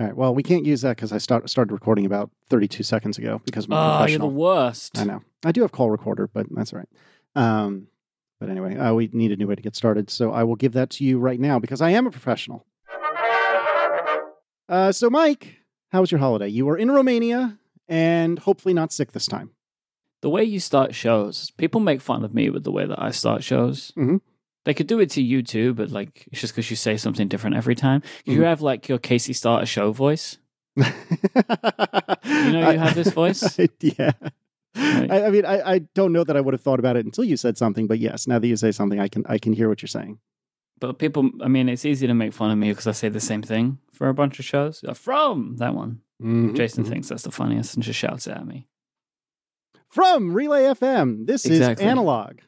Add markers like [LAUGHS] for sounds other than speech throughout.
All right. Well, we can't use that because I start, started recording about 32 seconds ago because I'm a Oh, you're the worst. I know. I do have call recorder, but that's all right. Um, but anyway, uh, we need a new way to get started. So I will give that to you right now because I am a professional. Uh, so, Myke, how was your holiday? You were in Romania and hopefully not sick this time. The way you start shows, people make fun of me with the way that I start shows. Mhm. They could do it to you too, but like it's just because you say something different every time. You Mhm. have like your Casey start a show voice. [LAUGHS] you know you have this voice? [LAUGHS] yeah. Right. I, I mean, I, I don't know that I would have thought about it until you said something, but yes, now that you say something, I can I can hear what you're saying. But people, I mean, it's easy to make fun of me because I say the same thing for a bunch of shows. Uh, From that one, Mhm, Jason mhm. thinks that's the funniest and just shouts it at me. From Relay FM, this Exactly. is analog.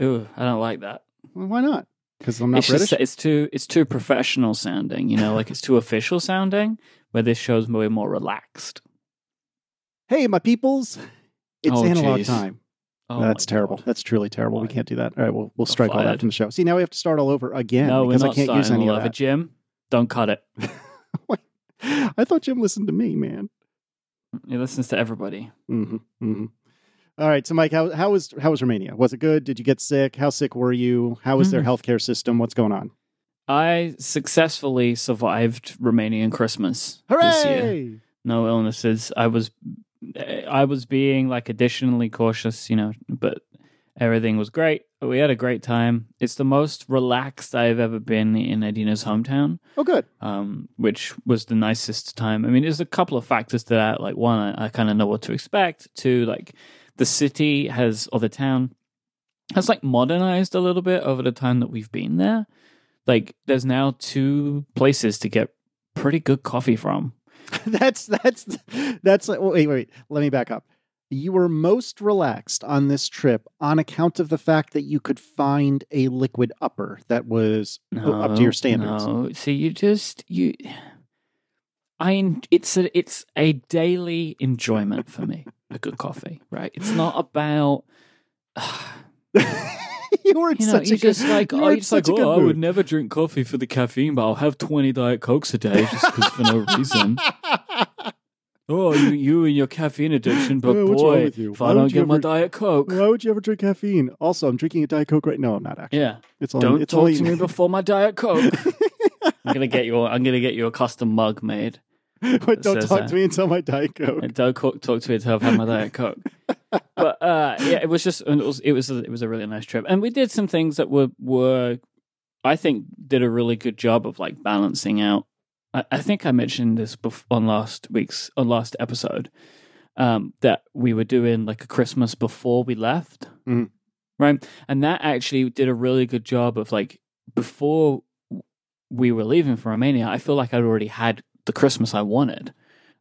Ooh, I don't like that. Well, why not? Because I'm not it's British. just it's too it's too professional sounding. You know, like it's too official sounding. Where this show's way more relaxed. Hey, my peoples, it's Oh, analog jeez. time. Oh That's terrible. God. That's truly terrible. We can't do that. All right, we'll we'll strike all that from the show. See, now we have to start all over again no, we're because not I can't use any all of that. Jim, don't cut it. [LAUGHS] I thought Jim listened to me, man. He listens to everybody. hmm hmm All right, so Myke, how how was how was Romania? Was it good? Did you get sick? How sick were you? How was their Mhm. healthcare system? What's going on? I successfully survived Romanian Christmas this year. Hooray! no illnesses. I was I was being like additionally cautious, you know, but everything was great. We had a great time. It's the most relaxed I've ever been in Adina's hometown, Oh, good. um, which was the nicest time. I mean, there's a couple of factors to that. Like one, I, I kind of know what to expect. Two, like the city has or the town has like modernized a little bit over the time that we've been there. Like there's now two places to get pretty good coffee from. [LAUGHS] that's that's that's like, wait, wait, Let me back up. You were most relaxed on this trip on account of the fact that you could find a liquid upper that was up to your standards. No, see, you just you. I en- it's a it's a daily enjoyment for me. A good coffee, right? It's not about. [SIGHS] you were in You know, such you're a good, just like, you oh, were you're in just like, such a good oh, I mood. would never drink coffee for the caffeine, but I'll have 20 Diet Cokes a day just 'cause for no reason. [LAUGHS] Oh, you, you and your caffeine addiction, but what's wrong boy, with you? if Why I don't would you get my Diet Coke. Why would you ever drink caffeine? Also, I'm drinking a Diet Coke right now. I'm not actually. Yeah, It's only, don't it's talk only, to me [LAUGHS] before my Diet Coke. [LAUGHS] I'm gonna get you. I'm gonna get you a custom mug made. [LAUGHS] but don't talk to me until my Diet Coke. And don't co- talk to me until I've had my diet coke. [LAUGHS] but uh, yeah, it was just it was it was a, it was a really nice trip, and we did some things that were were I think did a really good job of like balancing out. I, I think I mentioned this bef- on last week's on last episode um, that we were doing like a Christmas before we left, Mhm. right? And that actually did a really good job of like before we were leaving for Romania. I feel like I'd already had the Christmas I wanted.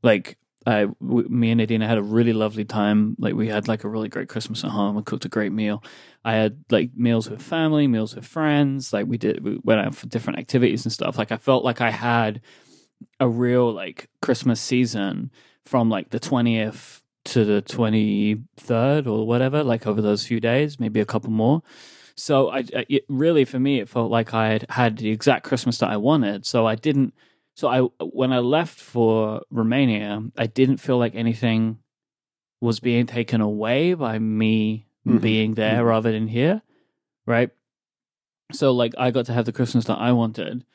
Like I, w- me and Adina had a really lovely time. Like we had like a really great Christmas at home. We cooked a great meal. I had like meals with family, meals with friends. Like we did, we went out for different activities and stuff. Like I felt like I had a real like Christmas season from like the twentieth to the twenty third or whatever. Like over those few days, maybe a couple more. So I, I- it really for me, it felt like I had had the exact Christmas that I wanted. So I didn't. So I when I left for Romania, I didn't feel like anything was being taken away by me Mhm. being there Mhm. rather than here, right? So like I got to have the Christmas that I wanted,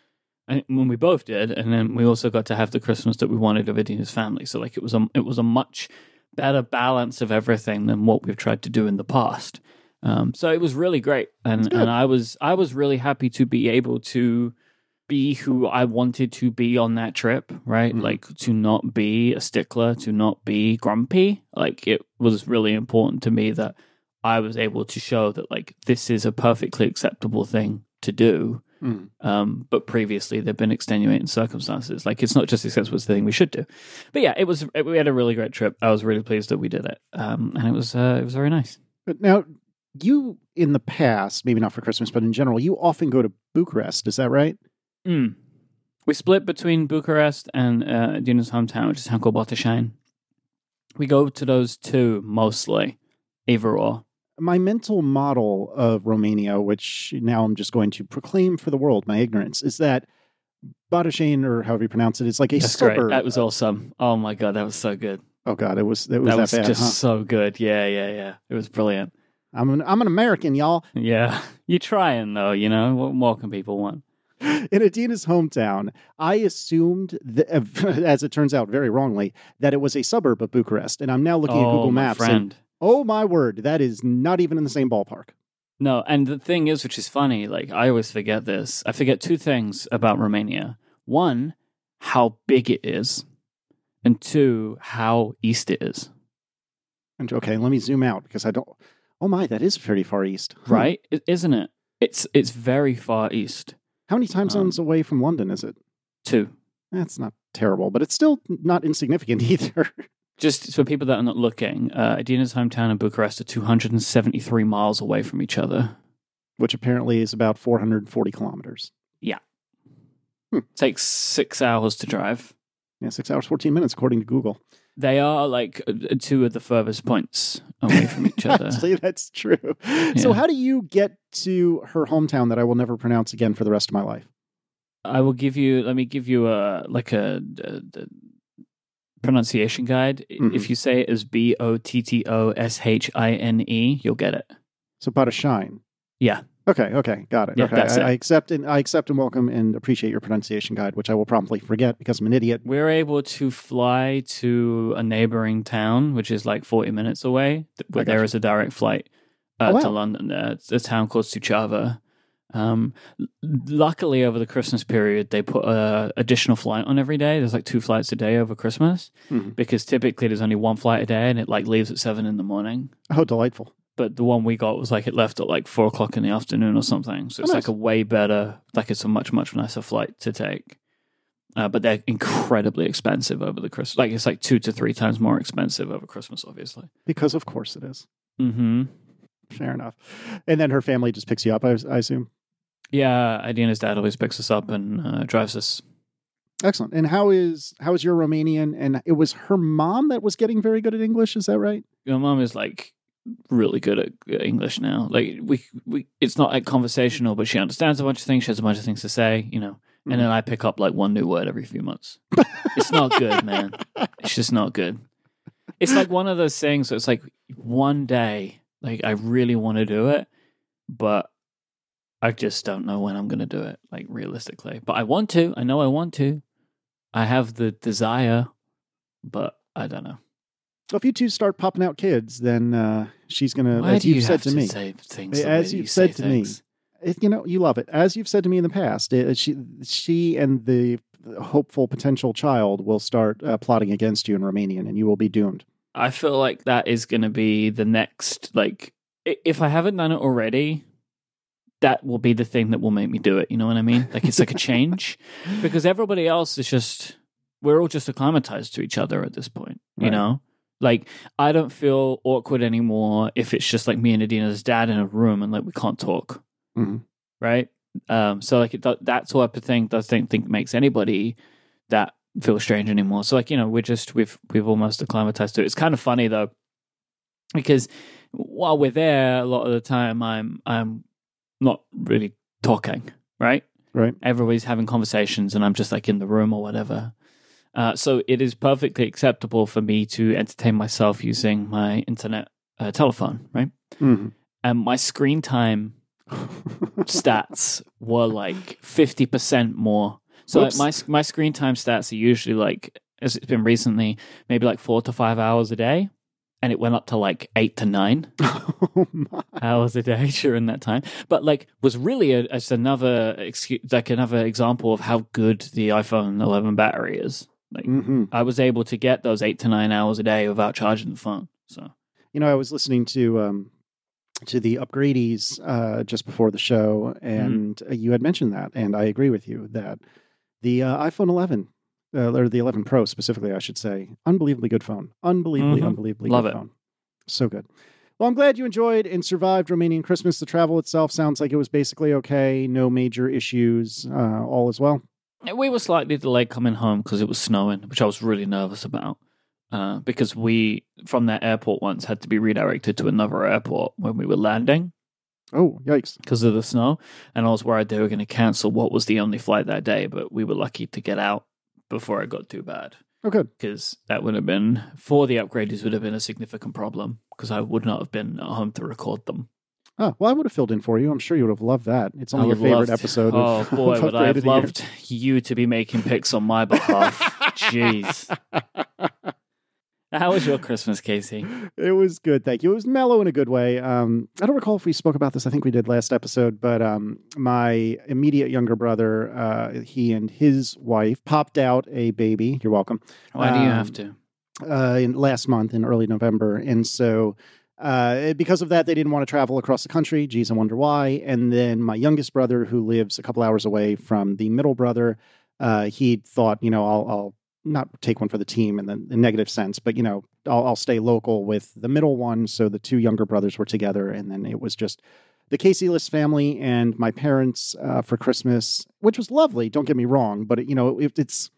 and when we both did, and then we also got to have the Christmas that we wanted of Adina's family. So like it was a it was a much better balance of everything than what we've tried to do in the past. Um, so it was really great, and and I was I was really happy to be able to be who I wanted to be on that trip, right? Mhm. Like to not be a stickler, to not be grumpy. Like it was really important to me that I was able to show that like this is a perfectly acceptable thing to do. Mm. Um, but previously there've been extenuating circumstances. Like it's not just acceptable; it's the thing we should do. But yeah, it was. We had a really great trip. I was really pleased that we did it, um, and it was uh, it was very nice. But now, you in the past, maybe not for Christmas, but in general, you often go to Bucharest. Is that right? Mm. We split between Bucharest and uh, Dina's hometown, which is a town. We go to those two mostly, either or. My mental model of Romania, which now I'm just going to proclaim for the world my ignorance, is that Badashane, or however you pronounce it, is like a That's suburb. great. That was awesome. Oh my god, that was so good. oh god, it was it was that that, was bad. just huh? so good. Yeah, yeah, yeah. It was brilliant. I'm an I'm an American, y'all. Yeah, [LAUGHS] you're trying though. You know what more can people want? [LAUGHS] In Adina's hometown, I assumed, that, [LAUGHS] as it turns out, very wrongly, that it was a suburb of Bucharest, and I'm now looking at oh, Google Maps. And, oh my word, that is not even in the same ballpark. No, and the thing is, which is funny, like I always forget this. I forget two things about Romania. One, how big it is, and two, how east it is. And okay, let me zoom out because I don't. Oh my, that is pretty far east, Right? Isn't it? It's it's very far east. How many time Um, zones away from London is it? Two. That's not terrible, but it's still not insignificant [LAUGHS] either. Just for people that are not looking, uh, Adina's hometown and Bucharest are 273 miles away from each other. Which apparently is about 440 kilometers. Yeah. Takes six hours to drive. Yeah, six hours, 14 minutes, according to Google. They are like uh, two of the furthest points away from each [LAUGHS] other. Actually, that's true. So, how do you get to her hometown that I will never pronounce again for the rest of my life? I will give you. Let me give you a like a, a- a pronunciation guide. Mhm. If you say it as B O T T O S H I N E, you'll get it. So, about a shine. Yeah. Okay. Okay. Got it. Yeah, okay. I. I accept and I accept and welcome and appreciate your pronunciation guide, which I will promptly forget because I'm an idiot. We're able to fly to a neighboring town, which is like 40 minutes away, where there gotcha. is a direct flight uh, Oh, wow. to London. Uh, it's a town called Suceava. Um, luckily, over the Christmas period, they put a additional flight on every day. There's like two flights a day over Christmas Mhm. because typically there's only one flight a day, and it like leaves at seven in the morning. Oh, delightful. But the one we got was like it left at like four o'clock in the afternoon or something. So Oh, it's nice. like a way better, like it's a much much nicer flight to take. Uh, but they're incredibly expensive over the Christmas. Like it's like two to three times more expensive over Christmas, obviously. Because, of course, it is. hmm Fair enough. And then her family just picks you up, I, I assume. Yeah, Adina's dad always picks us up and uh, drives us. Excellent. And how is how is your Romanian? And it was her mom that was getting very good at English. Is that right? Your mom is like really good at English now. Like we, we, it's not like conversational, but she understands a bunch of things. She has a bunch of things to say, you know. And mm. then I pick up like one new word every few months. it's not good, man. It's just not good. It's like one of those things. Where it's like one day, like I really want to do it, but I just don't know when I'm going to do it. Like realistically, but I want to. I know I want to. I have the desire, but I don't know. So if you two start popping out kids, then uh, she's gonna, Why as do you've you said have to to me, say things As way you've you said say to me. things? it, you know, you love it. As you've said to me in the past, it, she, she and the hopeful potential child will start uh, plotting against you in Romanian, and you will be doomed. I feel like that is going to be the next. Like, if I haven't done it already, that will be the thing that will make me do it. You know what I mean? Like, it's like a [LAUGHS] change because everybody else is just we're all just acclimatized to each other at this point. You Right. know, like I don't feel awkward anymore if it's just like me and Adina's dad in a room and like we can't talk. Mhm. Right. Um. So like it, that that sort of thing does think think makes anybody that feel strange anymore. So like you know we're just we've we've almost acclimatized to it. It's kind of funny though because while we're there, a lot of the time I'm I'm not really talking. Right Right? everybody's having conversations and I'm just like in the room or whatever. Uh, so it is perfectly acceptable for me to entertain myself using my internet uh, telephone, right? Mhm. And my screen time stats were like 50% more. So like my my screen time stats are usually like as it's been recently maybe like 4 to 5 hours a day and it went up to like 8 to 9 [LAUGHS] oh hours a day [LAUGHS] during that time. But like, was really a, just another excuse, like another example of how good the iPhone 11 battery is. Like, hmm I was able to get those eight to nine hours a day without charging the phone. So You know, I was listening to um, to the upgradies uh, just before the show, and uh you had mentioned that, and I agree with you that the uh, iPhone 11 uh, or the 11 Pro specifically, I should say, unbelievably good phone, unbelievably, Mhm. unbelievably Love good it. phone, so good. Well, I'm glad you enjoyed and survived Romanian Christmas. The travel itself sounds like it was basically okay, no major issues, uh, all as well. We were slightly delayed coming home because it was snowing, which I was really nervous about. Uh, because we from that airport once had to be redirected to another airport when we were landing. Oh, yikes. because of the snow, and I was worried they were going to cancel what was the only flight that day. But we were lucky to get out before it got too bad Oh, good. because that would have been for the upgraders would have been a significant problem because I would not have been at home to record them. Oh, well, I would have filled in for you. I'm sure you would have loved that. It's only your favorite loved- episode. Oh of, boy, [LAUGHS] would I have loved you to be making picks on my behalf. Jeez. How was your Christmas, Casey? It was good, thank you. It was mellow in a good way. Um, I don't recall if we spoke about this. I think we did last episode, but um, my immediate younger brother, uh, he and his wife popped out a baby. You're welcome. Why do you Um, have to? uh, in last month in early November, and so uh, because of that, they didn't want to travel across the country. Geez, I wonder why. And then my youngest brother, who lives a couple hours away from the middle brother, uh, he thought, you know, I'll, I'll not take one for the team in the, the negative sense, but you know, I'll, I'll stay local with the middle one. So the two younger brothers were together, and then it was just the Casey Liss family and my parents uh, for Christmas, which was lovely. Don't get me wrong, but it, you know, it, it's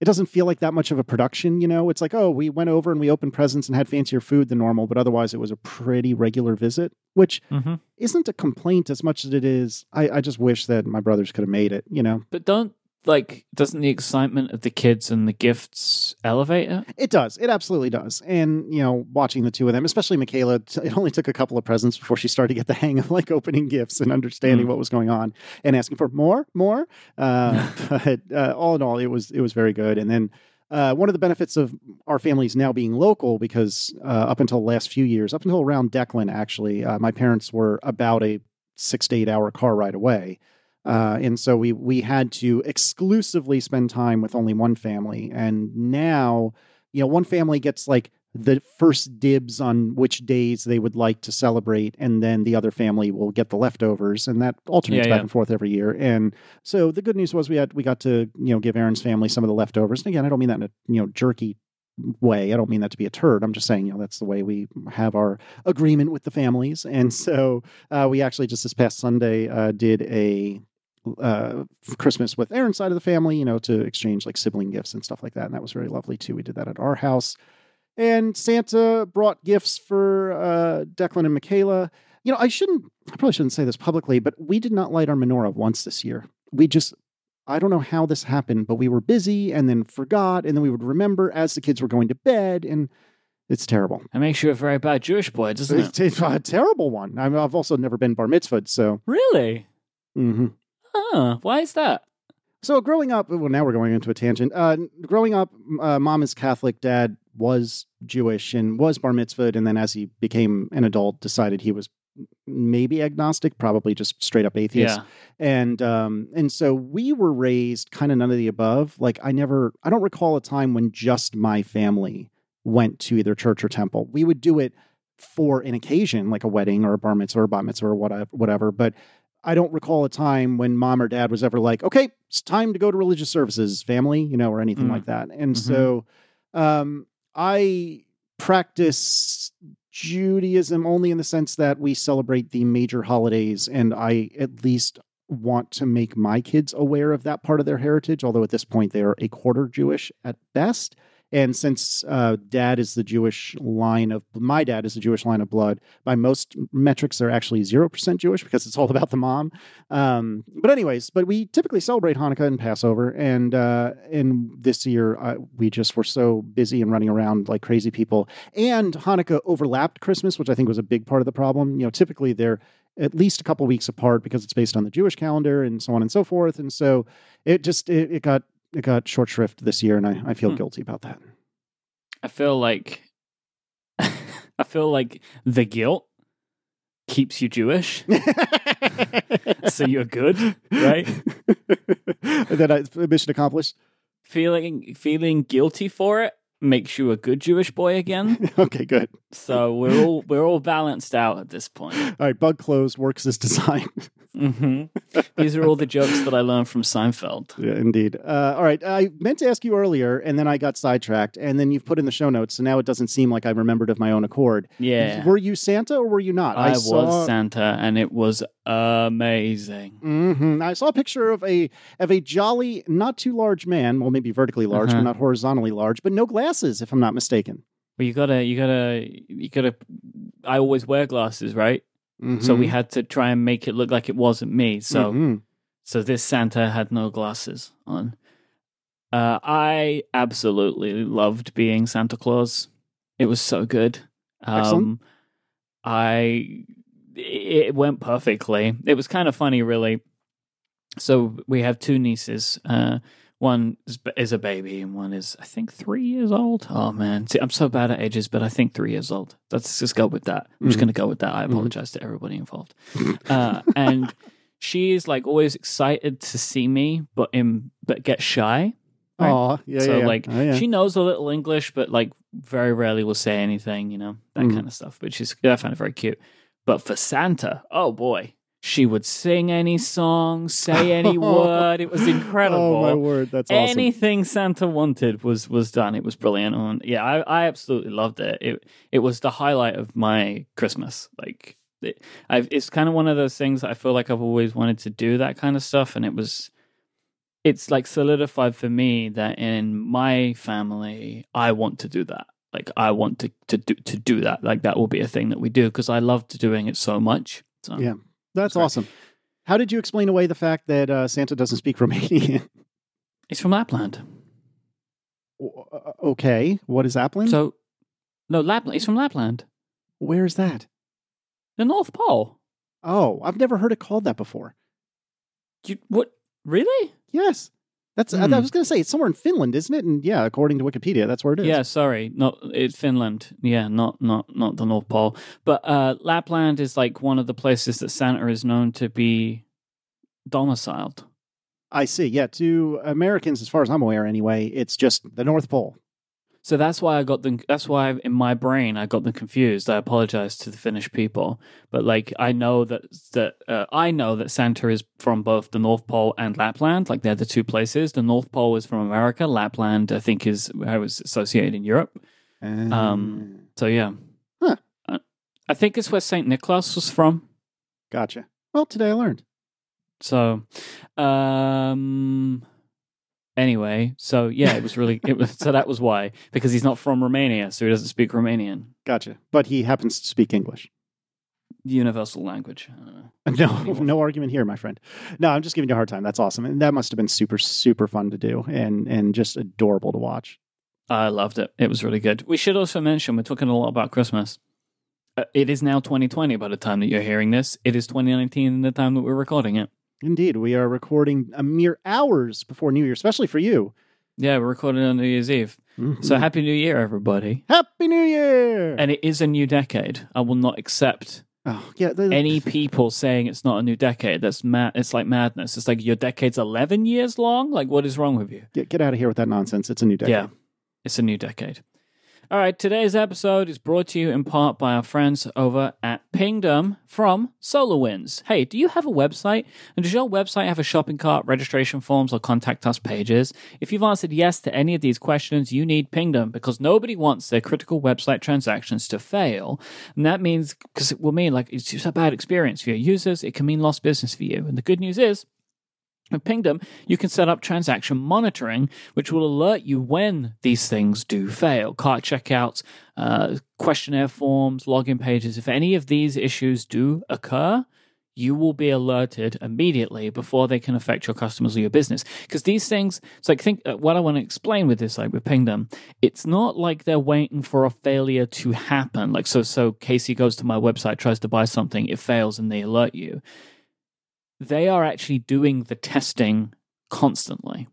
it doesn't feel like that much of a production. You know, it's like oh, we went over and we opened presents and had fancier food than normal, but otherwise it was a pretty regular visit, which Mm-hmm. isn't a complaint as much as it is. I, I just wish that my brothers could have made it. You know, But don't like doesn't the excitement of the kids and the gifts elevate it? It does. It absolutely does. And, you know, watching the two of them, especially Michaela, it only took a couple of presents before she started to get the hang of like opening gifts and understanding Mm. what was going on and asking for more, more. Uh, [LAUGHS] but uh, all in all, it was it was very good. And then uh, one of the benefits of our families now being local, because uh, up until the last few years, up until around Declan, actually, uh, my parents were about a six to eight hour car ride away. Uh, and so we we had to exclusively spend time with only one family. And now, you know, one family gets like the first dibs on which days they would like to celebrate, and then the other family will get the leftovers, and that alternates Yeah, back yeah. and forth every year. And so the good news was we had we got to you know give Erin's family some of the leftovers. And again, I don't mean that in a you know jerky way. I don't mean that to be a turd. I'm just saying, you know, that's the way we have our agreement with the families. And so uh, we actually just this past Sunday uh, did a uh, Christmas with Erin's side of the family, you know, to exchange like sibling gifts and stuff like that. And that was very lovely too. We did that at our house. And Santa brought gifts for uh, Declan and Michaela. You know, I shouldn't, I probably shouldn't say this publicly, but we did not light our menorah once this year. We just, I don't know how this happened, but we were busy and then forgot. And then we would remember as the kids were going to bed. And it's terrible. It makes you a very bad Jewish boy, doesn't it? It's, it's a terrible one. I I've also never been bar mitzvahed. So, Really? mhm. Huh. Why is that? So growing up, well, now we're going into a tangent. Uh, growing up, uh, mom is Catholic, dad was Jewish and was bar mitzvahed, and then as he became an adult, decided he was maybe agnostic, probably just straight up atheist. Yeah. And um, and so we were raised kind of none of the above. Like I never, I don't recall a time when just my family went to either church or temple. We would do it for an occasion, like a wedding or a bar mitzvah or a bat mitzvah or whatever, whatever. But I don't recall a time when mom or dad was ever like, okay, it's time to go to religious services, family, you know, or anything Mm. like that. And Mhm. so um, I practice Judaism only in the sense that we celebrate the major holidays, and I at least want to make my kids aware of that part of their heritage, although at this point they are a quarter Jewish at best. And since uh, dad is the Jewish line of my dad is the Jewish line of blood, by most metrics, they're actually 0% Jewish because it's all about the mom. Um, but, anyways, but we typically celebrate Hanukkah and Passover. And, uh, and this year, uh, we just were so busy and running around like crazy people. And Hanukkah overlapped Christmas, which I think was a big part of the problem. You know, typically they're at least a couple weeks apart because it's based on the Jewish calendar and so on and so forth. And so it just, it, it got, it got short shrift this year, and I, I feel Hmm. guilty about that. I feel like [LAUGHS] I feel like the guilt keeps you Jewish, [LAUGHS] so you're good, right? [LAUGHS] that I, mission accomplished. Feeling feeling guilty for it makes you a good Jewish boy again. [LAUGHS] okay, good. So we're all we're all balanced out at this point. [LAUGHS] All right, bug clothes works as designed. [LAUGHS] hmm These are all the jokes that I learned from Seinfeld. yeah, indeed. Uh, all right, I meant to ask you earlier, and then I got sidetracked, and then you've put in the show notes, so now it doesn't seem like I remembered of my own accord. Yeah, Were you Santa or were you not? I, was saw, Santa, and it was amazing. Mhm. I saw a picture of a of a jolly, not too large man. Well, maybe vertically large, Uh-huh. but not horizontally large, but no glasses, if I'm not mistaken. Well, you gotta, you gotta, you gotta. I always wear glasses, right? so we Mhm. had to try and make it look like it wasn't me. So Mhm. so this Santa had no glasses on. Uh, I absolutely loved being Santa Claus. It was so good. Um, I it went perfectly. It was kind of funny, really. So we have two nieces. Uh, one is, is a baby, and one is, I think, three years old. Oh man, See, I'm so bad at ages, but I think three years old. Let's just go with that. I'm just Mhm. going to go with that. I Mhm. apologize to everybody involved. Uh, and she is like always excited to see me, but in but get shy. Right. Aw, yeah, so yeah, yeah. like Oh, yeah. she knows a little English, but like very rarely will say anything, you know, that Mm. kind of stuff. Which is I find it very cute. But for Santa, oh boy, she would sing any song, say any [LAUGHS] oh. word. It was incredible. Oh my word, that's awesome. Anything Santa wanted was was done. It was brilliant. And yeah, I, I absolutely loved it. It it was the highlight of my Christmas. Like it, I've, it's kind of one of those things that I feel like I've always wanted to do that kind of stuff, and it was. It's like solidified for me that in my family, I want to do that. Like I want to to do to do that. Like that will be a thing that we do because I loved doing it so much. So Yeah. That's Sorry. awesome. How did you explain away the fact that uh, Santa doesn't speak [LAUGHS] Romanian? He's from Lapland. Uh, okay, what is Lapland? So no, Lapland. It's from Lapland, Where is that? the North Pole. Oh, I've never heard it called that before. You what? Really? Yes. That's I, I Hmm. was going to say it's somewhere in Finland, isn't it? And yeah, according to Wikipedia, that's where it is. Yeah, sorry, not it's Finland. Yeah, not not not the North Pole, but uh, Lapland is like one of the places that Santa is known to be domiciled. I see. Yeah, to Americans, as far as I'm aware, anyway, it's just the North Pole. So that's why I got them. That's why in my brain I got them confused. I apologize to the Finnish people, but like I know that that uh, I know that Santa is from both the North Pole and Lapland. Like they're the two places. The North Pole is from America. Lapland, I think, is I was associated in Europe. Um, So yeah, Huh. Uh, I think it's where Saint Nicholas was from. gotcha. Well, today I learned. So, um, anyway, so yeah, it was really it was so that was why because he's not from Romania, so he doesn't speak Romanian, Gotcha. But he happens to speak English. universal language. [LAUGHS] No, no argument here, my friend. No, I'm just giving you a hard time. That's awesome, and that must have been super, super fun to do, and and just adorable to watch. I loved it. It was really good. We should also mention we're talking a lot about Christmas. Uh, it is now 2020 by the time that you're hearing this. It is 2019 in the time that we're recording it. Indeed, we are recording a mere hours before New Year, especially for you. Yeah, we're recording on New Year's Eve. Mhm. So happy New Year, everybody! happy New Year! And it is a new decade. I will not accept oh, yeah, the, any people saying it's not a new decade. That's mad. It's like madness. It's like your decade's 11 years long. Like, what is wrong with you? get, get out of here with that nonsense. It's a new decade. Yeah, it's a new decade. All right, today's episode is brought to you in part by our friends over at Pingdom from SolarWinds. Hey, do you have a website? And does your website have a shopping cart, registration forms, or contact us pages? If you've answered yes to any of these questions, you need Pingdom because nobody wants their critical website transactions to fail. And that means, because it will mean like it's just a bad experience for your users, it can mean lost business for you. And the good news is, with Pingdom, you can set up transaction monitoring, which will alert you when these things do fail. Cart checkouts, uh, questionnaire forms, login pages. If any of these issues do occur, you will be alerted immediately before they can affect your customers or your business. Because these things, it's like think uh, what I want to explain with this, like with Pingdom, it's not like they're waiting for a failure to happen. Like so, so Casey goes to my website, tries to buy something, it fails, and they alert you they are actually doing the testing constantly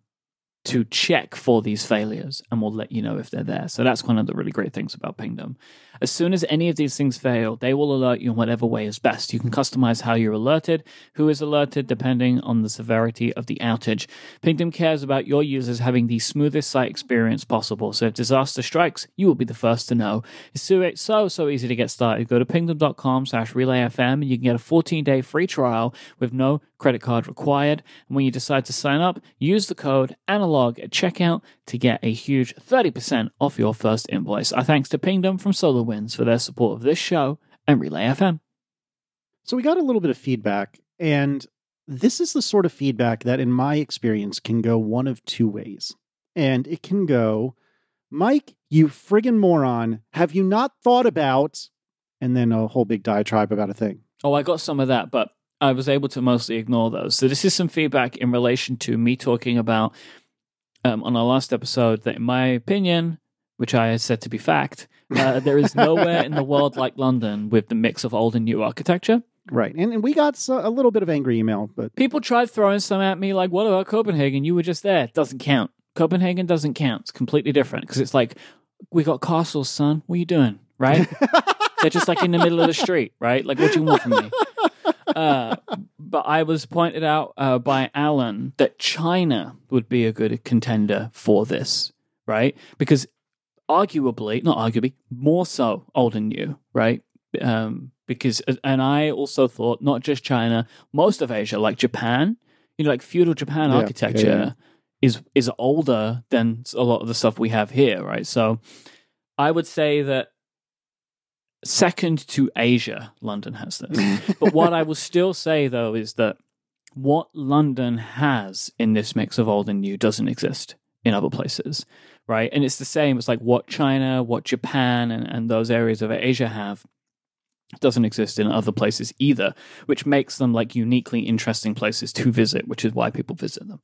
to check for these failures and we'll let you know if they're there. So that's one of the really great things about Pingdom. As soon as any of these things fail, they will alert you in whatever way is best. You can customize how you're alerted, who is alerted, depending on the severity of the outage. Pingdom cares about your users having the smoothest site experience possible. So if disaster strikes, you will be the first to know. It's so, so, easy to get started. Go to pingdom.com slash relayfm and you can get a 14 day free trial with no credit card required. And when you decide to sign up, use the code analog at checkout to get a huge 30% off your first invoice. Our thanks to Pingdom from SolarWinds for their support of this show and Relay FM. So we got a little bit of feedback, and this is the sort of feedback that, in my experience, can go one of two ways. And it can go, Myke, you friggin' moron, have you not thought about, and then a whole big diatribe about a thing. Oh, I got some of that, but I was able to mostly ignore those. So this is some feedback in relation to me talking about um, on our last episode that, in my opinion, which I had said to be fact, uh, [LAUGHS] there is nowhere in the world like London with the mix of old and new architecture. Right. And, and we got a little bit of angry email, but People tried throwing some at me, like, "What about Copenhagen? You were just there. Doesn't count. Copenhagen doesn't count. It's completely different because it's like we got castles, son. What are you doing? Right? [LAUGHS] They're just like in the middle of the street, right? Like, what do you want from me? [LAUGHS] Uh, but I was pointed out uh, by Alan that China would be a good contender for this, right? Because arguably, not arguably, more so old and new, right? Um, because, and I also thought not just China, most of Asia, like Japan, you know, like feudal Japan Yeah, yeah, architecture yeah. is is older than a lot of the stuff we have here, right? So, I would say that second to Asia, London has this. [LAUGHS] but what I will still say though is that what London has in this mix of old and new doesn't exist in other places, right? And it's the same. It's like what China, what Japan, and, and those areas of Asia have doesn't exist in other places either, which makes them like uniquely interesting places to visit, which is why people visit them.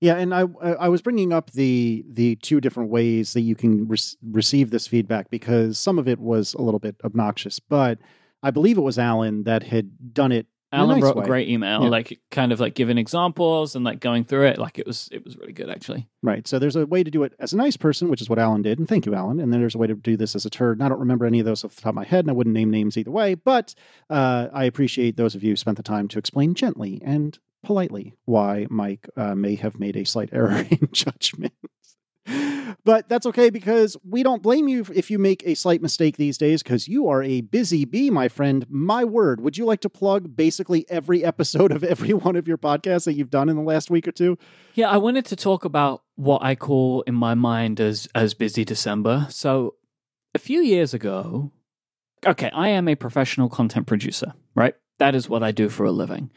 Yeah, and I I was bringing up the the two different ways that you can re- receive this feedback because some of it was a little bit obnoxious, but I believe it was Alan that had done it. Alan nice wrote way. a great email, Yeah. like kind of like giving examples and like going through it. Like it was it was really good actually. Right. So there's a way to do it as a nice person, which is what Alan did, and thank you, Alan. And then there's a way to do this as a turd. And I don't remember any of those off the top of my head, and I wouldn't name names either way. But uh, I appreciate those of you who spent the time to explain gently and politely why Myke uh, may have made a slight error [LAUGHS] in judgment. But that's okay because we don't blame you if you make a slight mistake these days because you are a busy bee, my friend. My word. Would you like to plug basically every episode of every [LAUGHS] one of your podcasts that you've done in the last week or two? Yeah, I wanted to talk about what I call in my mind as as busy December. So a few years ago, okay, I am a professional content producer, right? That is what I do for a living.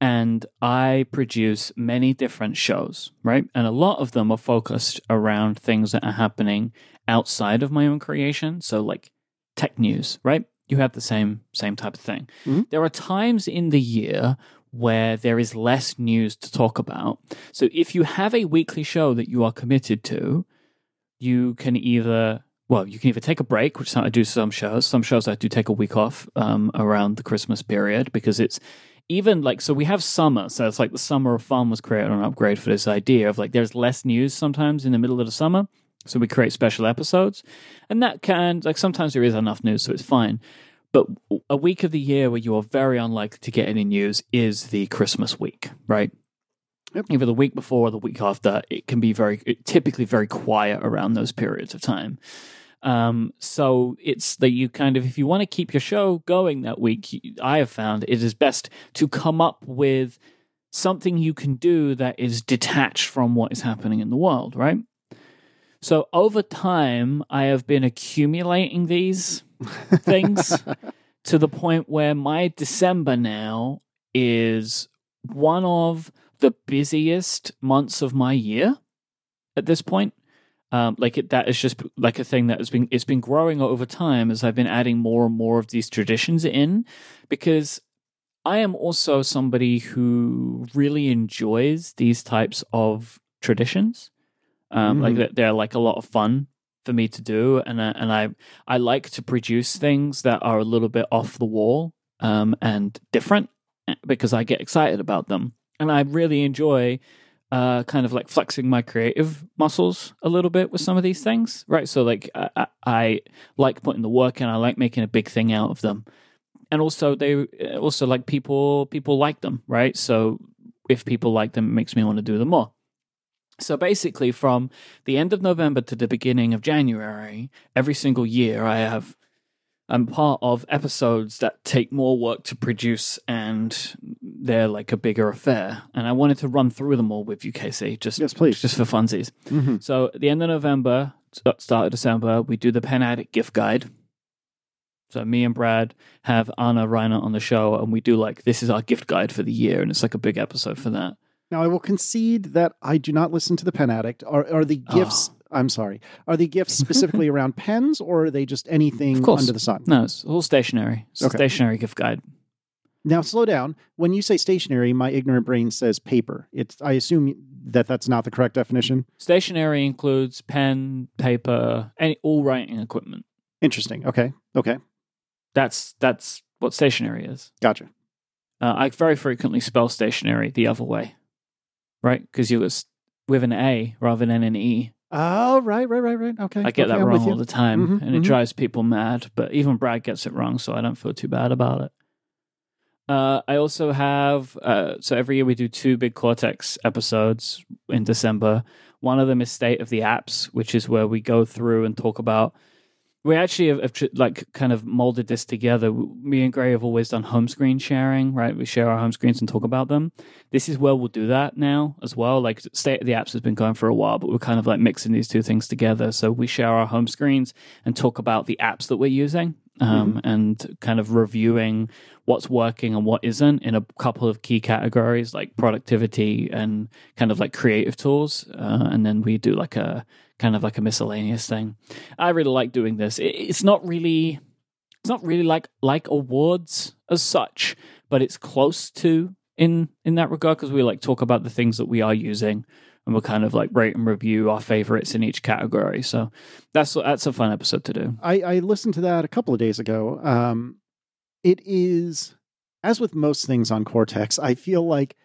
And I produce many different shows, right? And a lot of them are focused around things that are happening outside of my own creation. So like tech news, right? You have the same same type of thing. Mhm. There are times in the year where there is less news to talk about. So if you have a weekly show that you are committed to, you can either well, you can either take a break, which is how I do some shows. Some shows I do take a week off um, around the Christmas period because it's even like so we have summer, so it's like the summer of fun was created on upgrade for this idea of like there's less news sometimes in the middle of the summer, so we create special episodes, and that can like sometimes there is enough news, so it's fine. But a week of the year where you are very unlikely to get any news is the Christmas week, right? Yep. Either the week before or the week after, it can be very typically very quiet around those periods of time. Um, so it's that you kind of, if you want to keep your show going that week, I have found it is best to come up with something you can do that is detached from what is happening in the world, right? So over time, I have been accumulating these [LAUGHS] things to the point where my December now is one of the busiest months of my year at this point. Um, like it, that is just like a thing that has been it's been growing over time as I've been adding more and more of these traditions in, because I am also somebody who really enjoys these types of traditions. Um, Like Mhm. that they're like a lot of fun for me to do, and I, and I I like to produce things that are a little bit off the wall um, and different eh, because I get excited about them, and I really enjoy uh, kind of like flexing my creative muscles a little bit with some of these things, right? So like I, I, like putting the work in, I like making a big thing out of them, and also they also like people people like them, right? So if people like them, it makes me want to do them more. So basically, from the end of November to the beginning of January, every single year, I have I'm part of episodes that take more work to produce, and they're like a bigger affair. And I wanted to run through them all with you, Casey, just Yes, please. just for funsies. Mhm. So at the end of November, st- start of December, we do the Pen Addict gift guide. So me and Brad have Ana Reinert on the show, and we do like this is our gift guide for the year, and it's like a big episode for that. Now, I will concede that I do not listen to the Pen Addict. Are, are the gifts, I'm sorry, are the gifts specifically [LAUGHS] around pens or are they just anything under the sun? No, it's all stationary. It's a Okay. stationary gift guide. Now, slow down. When you say stationary, my ignorant brain says paper. It's. I assume that that's not the correct definition. Stationary includes pen, paper, any all writing equipment. Interesting. Okay. Okay. That's that's what stationary is. Gotcha. Uh, I very frequently spell stationary the other way, right? Because you was with an A rather than an E. Oh, right, right, right, right. Okay. I get okay, that I'm wrong all the time, Mhm, and it mhm. drives people mad. But even Brad gets it wrong, so I don't feel too bad about it. Uh, I also have uh, so every year we do two big Cortex episodes in December. One of them is State of the Apps, which is where we go through and talk about. We actually have, have like kind of molded this together. Me and Grey have always done home screen sharing, right? We share our home screens and talk about them. This is where we'll do that now as well. Like State of the Apps has been going for a while, but we're kind of like mixing these two things together. So we share our home screens and talk about the apps that we're using um, and kind of reviewing what's working and what isn't in a couple of key categories like productivity and kind of like creative tools. Uh, and then we do like a kind of like a miscellaneous thing. I really like doing this. It's not really, it's not really like like awards as such, but it's close to in in that regard because we like talk about the things that we are using and we'll kind of like rate and review our favorites in each category. So that's that's a fun episode to do. I, I listened to that a couple of days ago. Um, it is, as with most things on Cortex, I feel like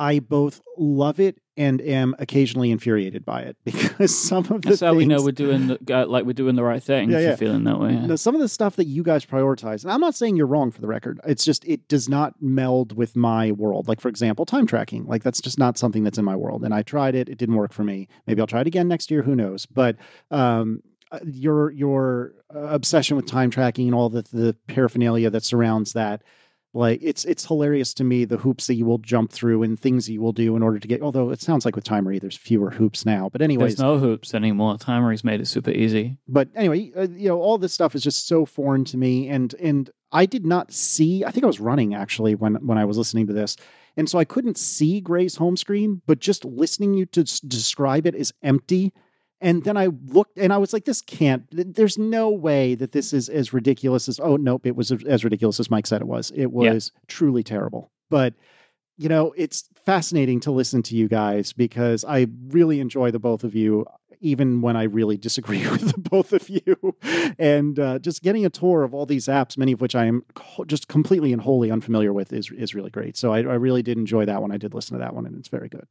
I both love it and am occasionally infuriated by it [LAUGHS] because some of the That's how we know we're doing the, uh, like we're doing the right thing. Yeah, if yeah. you're feeling that way. yeah. Some of the stuff that you guys prioritize, and I'm not saying you're wrong for the record. It's just it does not meld with my world. Like for example, time tracking. Like that's just not something that's in my world. And I tried it; it didn't work for me. Maybe I'll try it again next year. Who knows? But um, uh, your your uh, obsession with time tracking and all the the paraphernalia that surrounds that. Like it's it's hilarious to me the hoops that you will jump through and things you will do in order to get. Although it sounds like with Timery, there's fewer hoops now. But anyways, There's no hoops anymore. Timery's made it super easy. but anyway, uh, you know, all this stuff is just so foreign to me, and and I did not see. I think I was running actually when when I was listening to this, and so I couldn't see Grey's home screen, but just listening you to s- describe it is empty. And then I looked, and I was like, "This can't. There's no way that this is as ridiculous as. Oh nope, it was as ridiculous as Myke said it was. It Yeah. was truly terrible. But you know, it's fascinating to listen to you guys because I really enjoy the both of you, even when I really disagree [LAUGHS] with the both of you. And uh, just getting a tour of all these apps, many of which I am just completely and wholly unfamiliar with, is is really great. So I, I really did enjoy that one. I did listen to that one, and it's very good.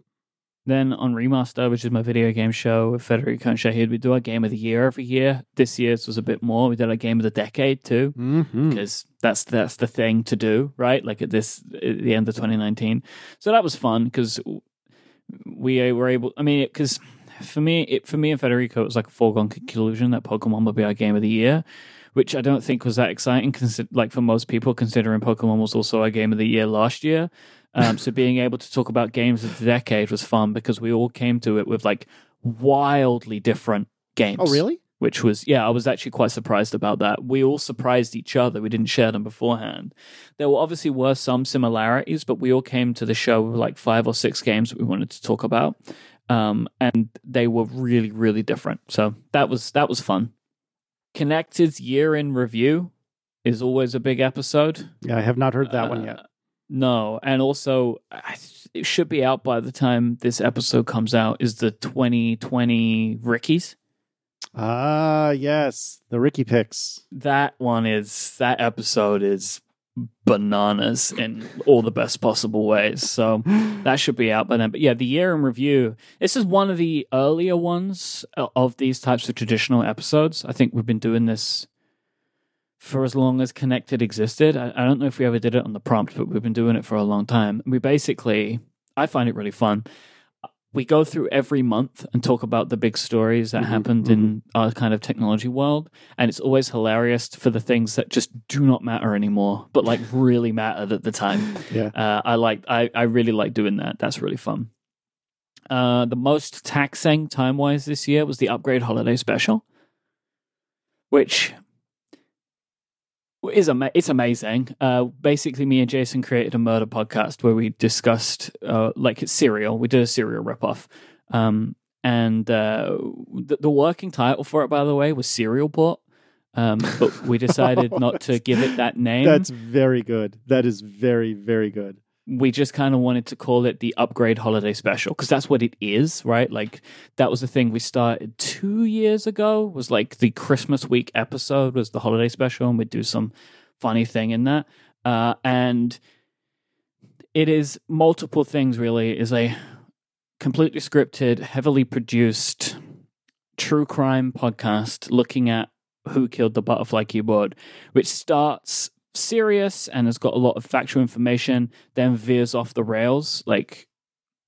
Then on Remaster, which is my video game show with Federico and Shahid, we do our game of the year every year. This year's was a bit more. We did our game of the decade too. Mm-hmm. because that's that's the thing to do, right? Like at this at the end of 2019. So that was fun because we were able. I mean, because for me, it, for me and Federico, it was like a foregone conclusion that Pokemon would be our game of the year, which I don't think was that exciting. Consi- like for most people, considering Pokemon was also our game of the year last year. Um, so being able to talk about games of the decade was fun because we all came to it with like wildly different games. Oh, really? which was yeah i was actually quite surprised about that. We all surprised each other. We didn't share them beforehand. There were obviously were some similarities but we all came to the show with like five or six games that we wanted to talk about. Um, and they were really really different. So that was that was fun. Connected's year in review is always a big episode. Yeah, I have not heard that one Uh, yet. No, and also I it should be out by the time this episode comes out. Is the 2020 Rickies? Ah, yes, the Ricky picks. That one is that episode is bananas in all the best possible ways. So [GASPS] that should be out by then. But yeah, the year in review. This is one of the earlier ones of these types of traditional episodes. I think we've been doing this for as long as Connected existed. I, I don't know if we ever did it on the prompt, but we've been doing it for a long time. We basically, I find it really fun. We go through every month and talk about the big stories that Mhm, happened in our kind of technology world. And it's always hilarious for the things that just do not matter anymore, but like [LAUGHS] really mattered at the time. Yeah. Uh, I like I, I really like doing that. That's really fun. Uh, the most taxing time wise this year was the upgrade holiday special, which is ama- it's amazing. Uh, basically, me and Jason created a murder podcast where we discussed uh, like it's serial. We did a serial ripoff. Um, and uh, the, the working title for it, by the way, was Serial Port. Um, but we decided [LAUGHS] not to give it that name. That's very good. That is very, very good. We just kind of wanted to call it the upgrade holiday special because that's what it is right? Like that was the thing we started two years ago was like the christmas week episode was the holiday special and we'd do some funny thing in that. Uh, and it is multiple things really. It is a completely scripted heavily produced true crime podcast looking at who killed the butterfly keyboard which starts serious and has got a lot of factual information, then veers off the rails like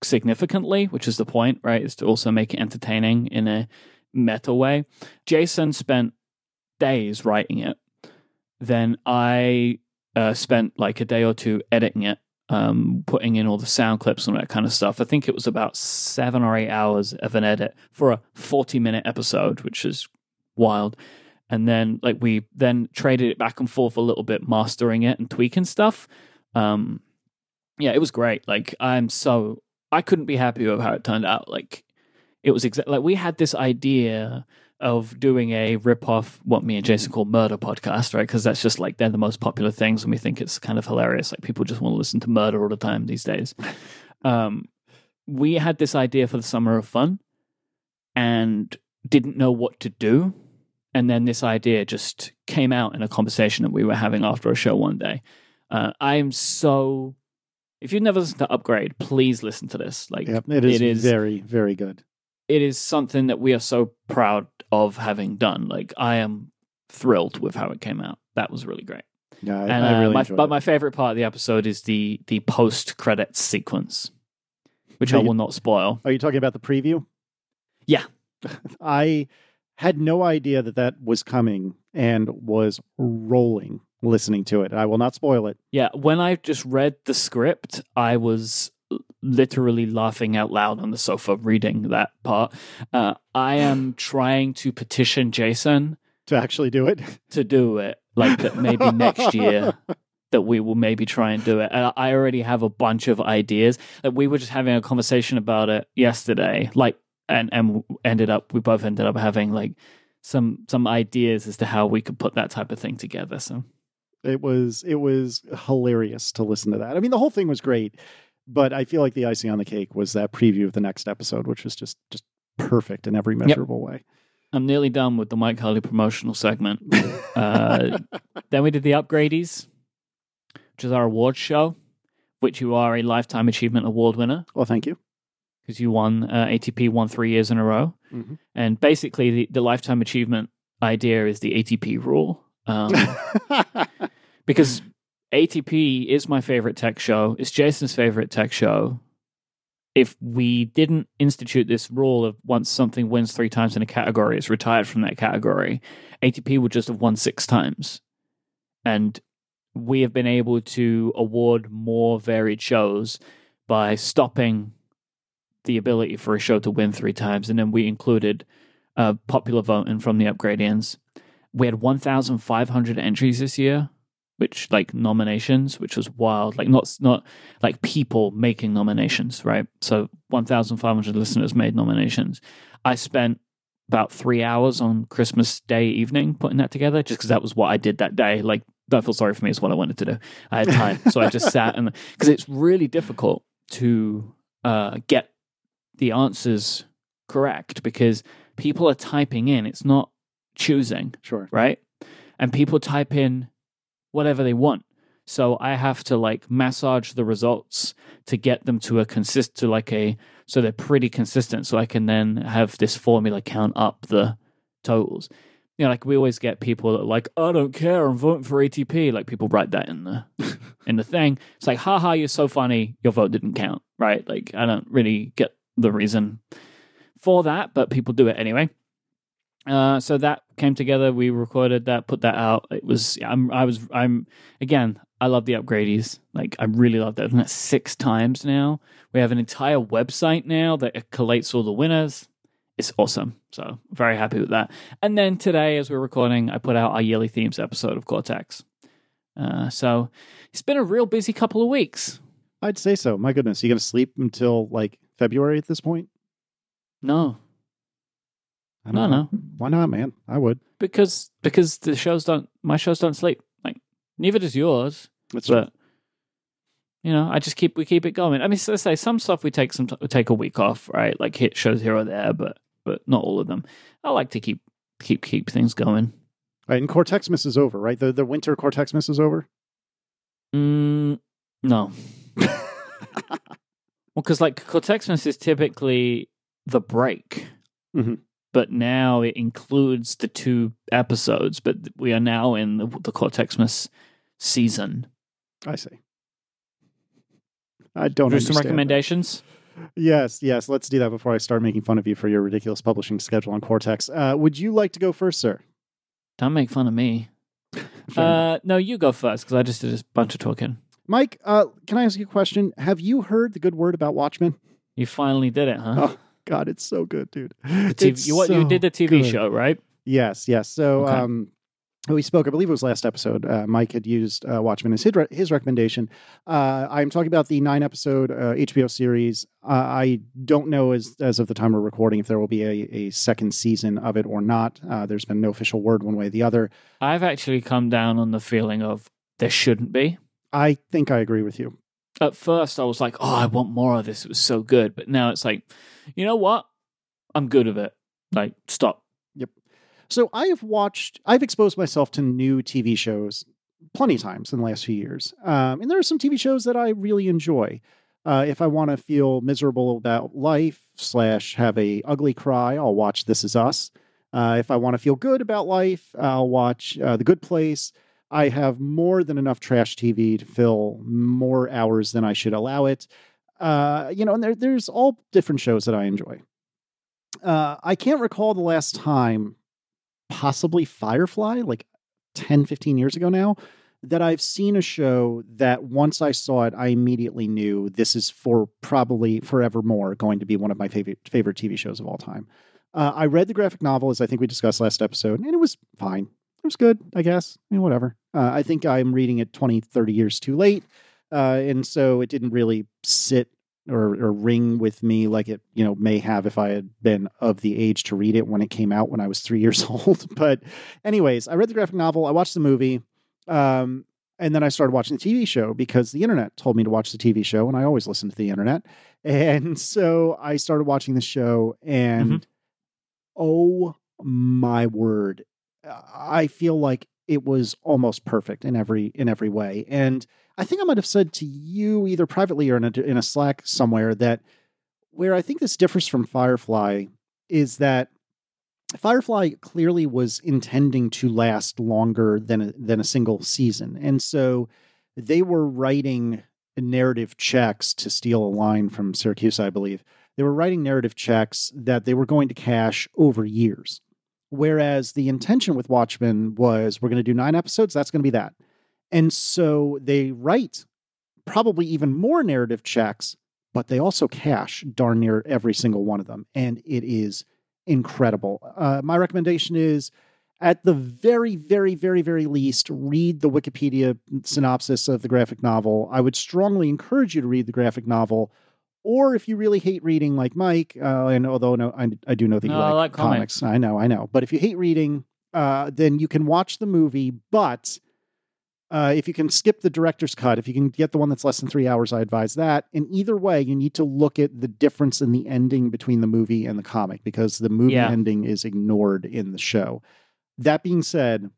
significantly, which is the point, right? Is to also make it entertaining in a meta way. Jason spent days writing it. Then I uh, spent like a day or two editing it, um, putting in all the sound clips and that kind of stuff. I think it was about seven or eight hours of an edit for a 40 minute episode, which is wild and then like we then traded it back and forth a little bit mastering it and tweaking stuff. Um yeah it was great. Like i'm so i couldn't be happy with how it turned out. Like it was exactly like we had this idea of doing a rip off what me and jason call murder podcast right? Because that's just like they're the most popular things and we think it's kind of hilarious. Like people just want to listen to murder all the time these days. [LAUGHS] Um we had this idea for the summer of fun and didn't know what to do and then this idea just came out in a conversation that we were having after a show one day. Uh, I am so. If you've never listened to Upgrade, please listen to this. Like Yep, it is, it is very, very good. it is something that we are so proud of having done. Like I am thrilled with how it came out. That was really great. Yeah, I, and I uh, really my, enjoyed but it. my favorite part of the episode is the the post credits sequence, which That I you- will not spoil. Are you talking about the preview? Yeah. [LAUGHS] I had no idea that that was coming and was rolling listening to it. I will not spoil it. Yeah, when I just read the script, I was literally laughing out loud on the sofa reading that part. Uh, I am [LAUGHS] trying to petition Jason To actually do it, to do it, like that maybe next year [LAUGHS] that we will maybe try and do it. And I already have a bunch of ideas. That we were just having a conversation about it yesterday, like, and and ended up we both ended up having like some some ideas as to how we could put that type of thing together. So It was it was hilarious to listen to that. I mean, the whole thing was great, but I feel like the icing on the cake was that preview of the next episode, which was just just perfect in every measurable way. I'm nearly done with the Myke Hurley promotional segment. Uh, [LAUGHS] then we did the Upgradies, which is our awards show, which you are a Lifetime Achievement Award winner well, thank you. Because you won uh, ATP won three years in a row. Mhm. And basically, the, the Lifetime Achievement idea is the ATP rule. Um, [LAUGHS] because ATP is my favorite tech show. It's Jason's favorite tech show. If we didn't institute this rule of once something wins three times in a category, it's retired from that category, ATP would just have won six times. And we have been able to award more varied shows by stopping the ability for a show to win three times. And then we included uh, popular voting from the Upgradians. We had 1,500 entries this year, which like nominations, which was wild. Like not not like people making nominations, right? So 1,500 listeners made nominations. I spent about three hours on Christmas Day evening putting that together, just because that was what I did that day. Like, don't feel sorry for me; it's what I wanted to do. I had time, so I just sat and because it's really difficult to uh, get the answers correct because people are typing in. It's not choosing sure. right? And people type in whatever they want. So I have to like massage the results to get them to a consist to like a so they're pretty consistent. So I can then have this formula count up the totals. You know, like we always get people that are like, I don't care, I'm voting for ATP. Like people write that in the [LAUGHS] in the thing. It's like, haha, you're so funny, your vote didn't count, right? Like I don't really get the reason for that, but people do it anyway. Uh, so that came together. We recorded that, put that out. It was I'm I was I'm again. I love the upgradies. Like I really love that. Done it six times now. We have an entire website now that collates all the winners. It's awesome. So very happy with that. And then today, as we're recording, I put out our yearly themes episode of Cortex. Uh, so it's been a real busy couple of weeks. I'd say so. My goodness, you to sleep until like February at this point? No, I No, don't know. no, Why not, man? I would. because because the shows don't. My shows don't sleep. Like neither does yours. That's but you know, I just keep we keep it going. I mean, so say some stuff we take some we take a week off, right? Like hit shows here or there, but but not all of them. I like to keep keep keep things going. right. And Cortexmas is over, right? The the winter Cortexmas is over. Mm, no, [LAUGHS] well, because like Cortexmas is typically the break, Mhm. but now it includes the two episodes. But we are now in the, the Cortexmas season. I see. I don't know. Do some understand that. recommendations. Yes, yes. Let's do that before I start making fun of you for your ridiculous publishing schedule on Cortex. Uh, would you like to go first, sir? Don't make fun of me. [LAUGHS] Enough. Uh, no, you go first because I just did a bunch of talking. Myke, uh, can I ask you a question? Have you heard the good word about Watchmen? You finally did it, huh? Oh, God, it's so good, dude. TV, you, what, you did the TV good. show, right? Yes, yes. So Okay. um, we spoke, I believe it was last episode. Uh, Myke had used uh, Watchmen as his, re- his recommendation. Uh, I'm talking about the nine episode uh, HBO series. Uh, I don't know as, as of the time we're recording if there will be a, a second season of it or not. Uh, there's been no official word one way or the other. I've actually come down on the feeling of there shouldn't be. I think I agree with you. At first, I was like, oh, I want more of this. It was so good. But now it's like, you know what? I'm good of it. Like, stop. Yep. So I have watched, I've exposed myself to new TV shows plenty of times in the last few years. Um, and there are some TV shows that I really enjoy. Uh, if I want to feel miserable about life slash have a ugly cry, I'll watch This Is Us. Uh, if I want to feel good about life, I'll watch uh, The Good Place. I have more than enough trash TV to fill more hours than I should allow it. Uh, you know, and there, there's all different shows that I enjoy. Uh, I can't recall the last time possibly Firefly, like 10, 15 years ago now, that I've seen a show that once I saw it, I immediately knew this is for probably forevermore going to be one of my favorite favorite TV shows of all time. Uh, I read the graphic novel, as I think we discussed last episode, and it was fine. It was good, I guess. I mean, whatever. Uh, I think I'm reading it 20, 30 years too late. Uh, and so it didn't really sit or, or ring with me like it you know may have if I had been of the age to read it when it came out when I was three [LAUGHS] years old. But anyways, I read the graphic novel, I watched the movie, um, and then I started watching the TV show because the internet told me to watch the TV show, and I always listen to the internet. [LAUGHS] And so I started watching the show, and oh my word, I feel like it was almost perfect in every in every way. And I think I might have said to you either privately or in a in a Slack somewhere that where I think this differs from Firefly is that Firefly clearly was intending to last longer than a, than a single season, and so they were writing narrative checks to steal a line from Siracusa, I believe. They were writing narrative checks that they were going to cash over years. Whereas the intention with Watchmen was we're going to do nine episodes, that's going to be that. And so they write probably even more narrative checks, but they also cash darn near every single one of them. And it is incredible. Uh, my recommendation is at the very, very, very, very least, read the Wikipedia synopsis of the graphic novel. I would strongly encourage you to read the graphic novel. Or if you really hate reading, like Myke, uh, and although no, I, I do know that No, you like, like comics. I know, I know. But if you hate reading, uh, then you can watch the movie. But uh, if you can skip the director's cut, if you can get the one that's less than three hours, I advise that. And either way, you need to look at the difference in the ending between the movie and the comic because the movie Yeah. ending is ignored in the show. That being said,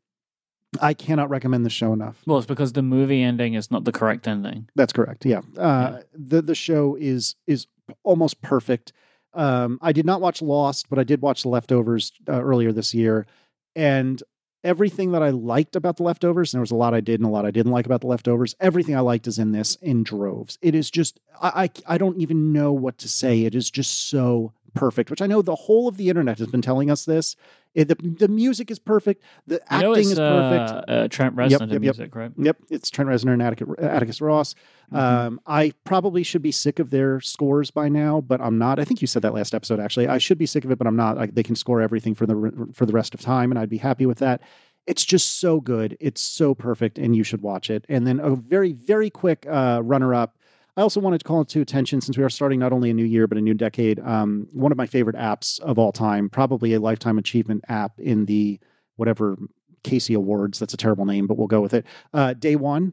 I cannot recommend the show enough. Well, it's because the movie ending is not the correct ending. That's correct. Yeah. Uh, Yeah. The the show is is almost perfect. Um, I did not watch Lost, but I did watch The Leftovers uh, earlier this year, and everything that I liked about The Leftovers, and there was a lot I did and a lot I didn't like about The Leftovers. Everything I liked is in this in droves. It is just I I, I don't even know what to say. It is just so perfect. Which I know the whole of the internet has been telling us this. It, the the music is perfect. The acting is perfect. uh, uh, Trent Reznor Yep, yep, yep. music, right? Yep, it's Trent Reznor and Atticus, Atticus Ross. Mhm. Um, I probably should be sick of their scores by now, but I'm not. I think you said that last episode. Actually, I should be sick of it, but I'm not. I, they can score everything for the for the rest of time, and I'd be happy with that. It's just so good. It's so perfect, and you should watch it. And then a very very quick uh, runner up. I also wanted to call to attention since we are starting not only a new year but a new decade. Um, one of my favorite apps of all time, probably a lifetime achievement app in the whatever Casey Awards. That's a terrible name, but we'll go with it. Uh, Day One.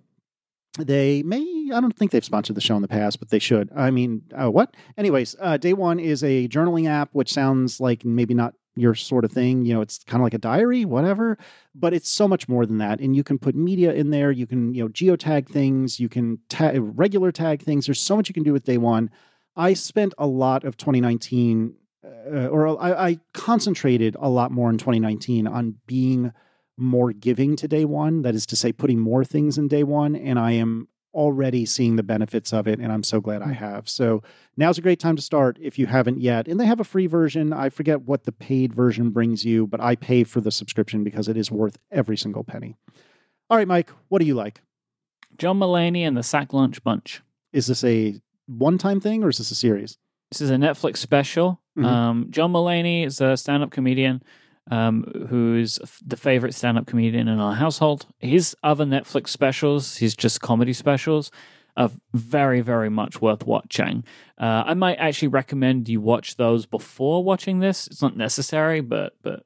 They may, I don't think they've sponsored the show in the past, but they should. I mean, uh, what? Anyways, uh, Day One is a journaling app, which sounds like maybe not your sort of thing. You know, it's kind of like a diary, whatever, but it's so much more than that. And you can put media in there. You can, you know, geotag things. You can tag, regular tag things. There's so much you can do with Day One. I spent a lot of 2019, uh, or I, I concentrated a lot more in 2019 on being more giving to day one. That is to say, putting more things in day one. And I am already seeing the benefits of it. And I'm so glad I have. So now's a great time to start if you haven't yet. And they have a free version. I forget what the paid version brings you, but I pay for the subscription because it is worth every single penny. All right, Myke, what do you like? John Mulaney and the Sack Lunch Bunch. Is this a one time thing or is this a series? This is a Netflix special. Mhm. Um, John Mulaney is a stand up comedian um, who's the favorite stand up comedian in our household. His other Netflix specials, his just comedy specials, are very, very much worth watching. Uh, I might actually recommend you watch those before watching this. It's not necessary, but but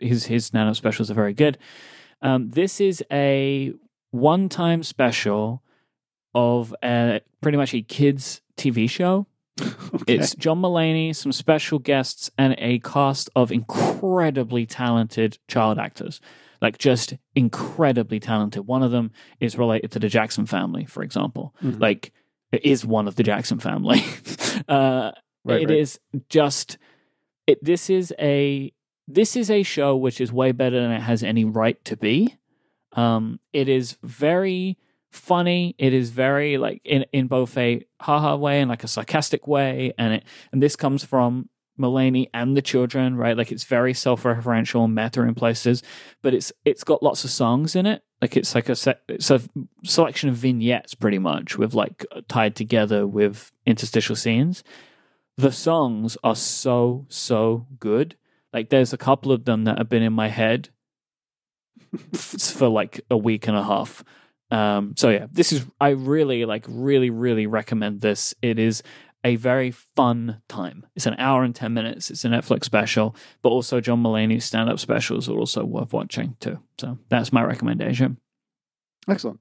his his stand up specials are very good. Um, this is a one time special of a, pretty much a kids TV show. [LAUGHS] Okay. It's John Mulaney, some special guests, and a cast of incredibly talented child actors. Like just incredibly talented. One of them is related to the Jackson family, for example. Mhm. Like it is one of the Jackson family. [LAUGHS] uh, Right, it right. is just it. This is a this is a show which is way better than it has any right to be. Um, it is very funny. It is very like in in both a haha way and like a sarcastic way, and it and this comes from Mulaney and the children, right? Like it's very self-referential meta in places, but it's it's got lots of songs in it. Like it's like a it's a selection of vignettes, pretty much, with like tied together with interstitial scenes. The songs are so so good. Like there's a couple of them that have been in my head [LAUGHS] for like a week and a half. Um, so yeah, this is I really like really really recommend this. It is a very fun time. It's an hour and ten minutes. It's a Netflix special, but also John Mulaney's stand up specials are also worth watching too. So that's my recommendation. Excellent.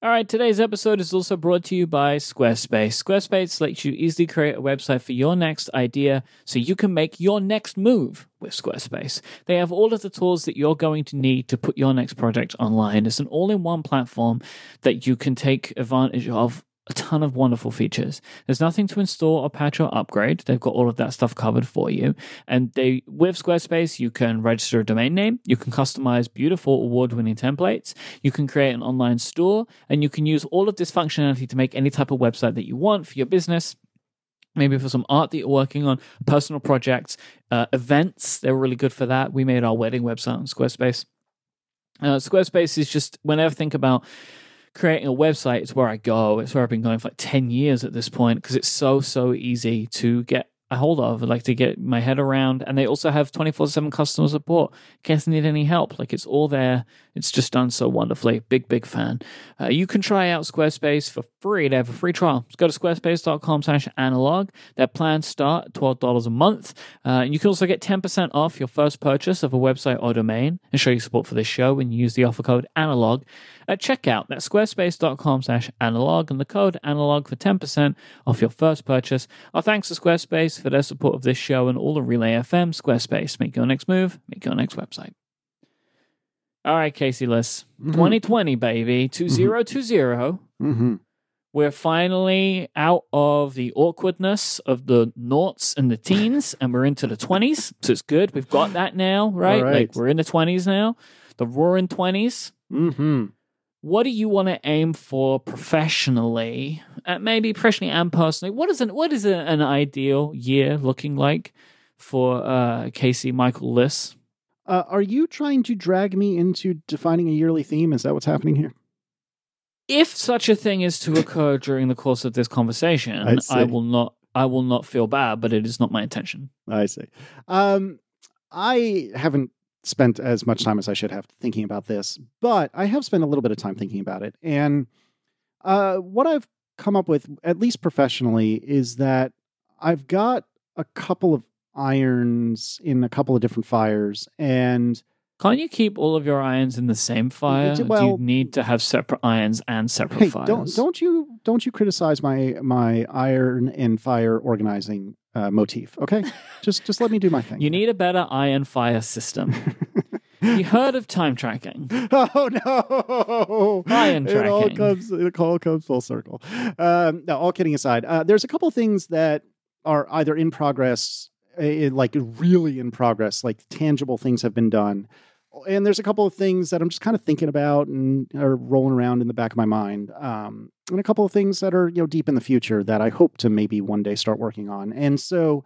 All right, today's episode is also brought to you by Squarespace. Squarespace lets you easily create a website for your next idea so you can make your next move with Squarespace. They have all of the tools that you're going to need to put your next project online. It's an all in one platform that you can take advantage of a ton of wonderful features. There's nothing to install or patch or upgrade. They've got all of that stuff covered for you. And they with Squarespace, you can register a domain name, you can customize beautiful award-winning templates, you can create an online store, and you can use all of this functionality to make any type of website that you want for your business. Maybe for some art that you're working on, personal projects, uh, events, they're really good for that. We made our wedding website on Squarespace. Uh, Squarespace is just whenever I think about creating a website, it's where I go. It's where I've been going for like 10 years at this point because it's so, so easy to get a hold of, like to get my head around. And they also have 24 7 customer support in case I need any help. Like it's all there. It's just done so wonderfully. Big, big fan. Uh, you can try out Squarespace for free. They have a free trial. Just go to squarespace.com slash analog. Their plans start $12 a month. Uh, and you can also get 10% off your first purchase of a website or domain and show your support for this show when you use the offer code analog at checkout. That's squarespace.com slash analog and the code analog for 10% off your first purchase. Our thanks to Squarespace for their support of this show and all of Relay FM. Squarespace, make your next move, make your next website. All right, Casey Liss. Mhm. 2020, baby. 2020. Mm-hmm. We're finally out of the awkwardness of the noughts and the teens, [LAUGHS] and we're into the 20s. So it's good. We've got that now, right? right. Like we're in the 20s now, the roaring 20s. Mm-hmm. What do you want to aim for professionally? Uh, maybe professionally and personally. What is an what is an ideal year looking like for uh, Casey Michael Liss? Uh, are you trying to drag me into defining a yearly theme? Is that what's happening here? If such a thing is to occur during the course of this conversation, I. I will not. I will not feel bad, but it is not my intention. I see. Um, I haven't spent as much time as I should have thinking about this, but I have spent a little bit of time thinking about it. And uh, what I've come up with, at least professionally, is that I've got a couple of irons in a couple of different fires, and Can't you keep all of your irons in the same fire? Do you need to have separate irons and separate hey, fires? don't don't you don't you criticize my my iron and fire organizing uh, motif? Okay, [LAUGHS] just just let me do my thing. You need a better iron fire system. [LAUGHS] you heard of time tracking? oh no! Iron It all tracking. comes it all comes full circle. Um, no, all kidding aside, uh, there's a couple things that are either in progress, eh, like really in progress, like tangible things have been done, and there's a couple of things that I'm just kind of thinking about and are rolling around in the back of my mind, um, and a couple of things that are you know deep in the future that I hope to maybe one day start working on. And so,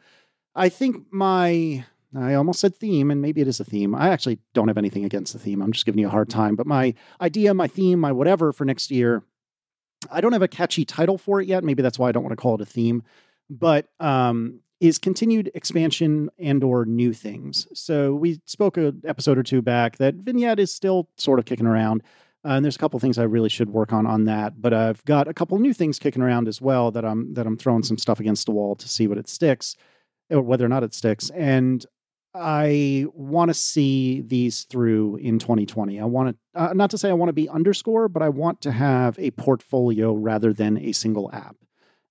I think my I almost said theme, and maybe it is a theme. I actually don't have anything against the theme. I'm just giving you a hard time. But my idea, my theme, my whatever for next year, I don't have a catchy title for it yet. Maybe that's why I don't want to call it a theme. But um, is continued expansion and or new things. So we spoke an episode or two back that vignette is still sort of kicking around. Uh, and there's a couple things I really should work on on that, but I've got a couple new things kicking around as well that I'm that I'm throwing some stuff against the wall to see what it sticks, or whether or not it sticks. And I want to see these through in 2020. I want to, uh, not to say I want to be underscore, but I want to have a portfolio rather than a single app.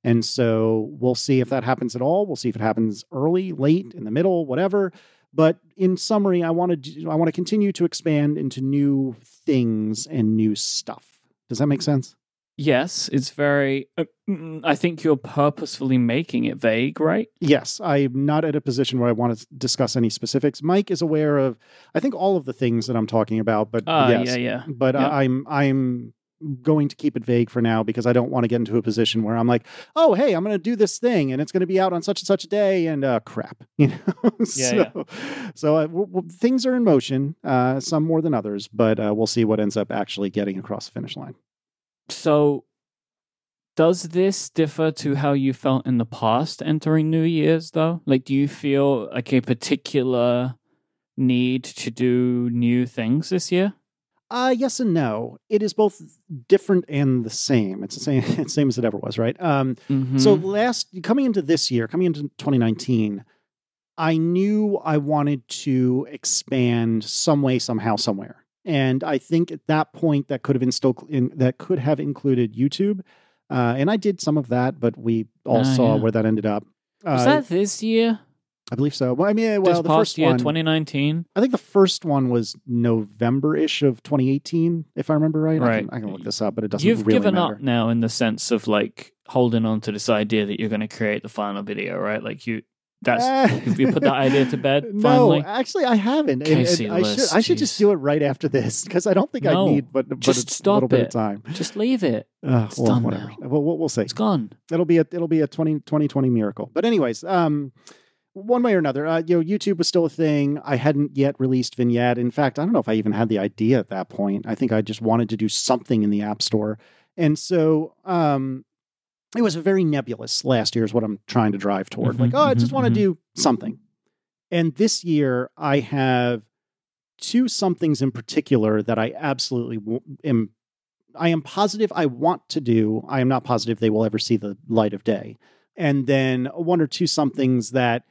And so we'll see if that happens at all. We'll see if it happens early, late, in the middle, whatever. But in summary, I want to I want to continue to expand into new things and new stuff. Does that make sense? Yes, it's very. Uh, mm, I think you're purposefully making it vague, right? Yes, I'm not at a position where I want to discuss any specifics. Mike is aware of, I think, all of the things that I'm talking about. But Ah, yes, yeah, yeah. but Yeah. I'm I'm going to keep it vague for now because I don't want to get into a position where I'm like, oh, hey, I'm going to do this thing and it's going to be out on such and such a day and uh, crap, [LAUGHS] you know. Yeah, so, so uh, w- w- things are in motion, uh, some more than others, but uh, we'll see what ends up actually getting across the finish line. So, does this differ to how you felt in the past entering New Year's, though? Like, do you feel like a particular need to do new things this year? Uh, yes and no. It is both different and the same. It's the same, [LAUGHS] it's same as it ever was, right? Um, Mm-hmm. So last coming into this year, coming into 2019, I knew I wanted to expand some way, somehow, somewhere. And I think at that point that could have instilled in, that could have included YouTube. Uh, and I did some of that, but we all Ah, saw yeah. where that ended up. was Uh, that this year? I believe so. Well, I mean, well, this the past first year, one, 2019? I think the first one was November-ish of 2018, if I remember right. I Right. can, I can look this up, but it doesn't You've really given matter. up now in the sense of like holding on to this idea that you're going to create the final video, right? Like, you. That's. Uh, you put that idea to bed, [LAUGHS] No, actually, I haven't. And- and I should List, I should just do it right after this because I don't think No, I need but, but just a stop little bit it. of time. Just leave it. Uh, It's well, done whatever. now. Well, we'll, we'll see. It's gone. It'll be a it'll be a 20, 2020 miracle. But anyways, um, one way or another, uh, you know, YouTube was still a thing. I hadn't yet released Vignette. In fact, I don't know if I even had the idea at that point. I think I just wanted to do something in the App Store, and so um, it was a very nebulous. Last year is what I'm trying to drive toward. Mhm, like, oh, I just mhm, want to mhm. do something. And this year, I have two somethings in particular that I absolutely w- am. I am positive I want to do. I am not positive they will ever see the light of day. And then one or two somethings that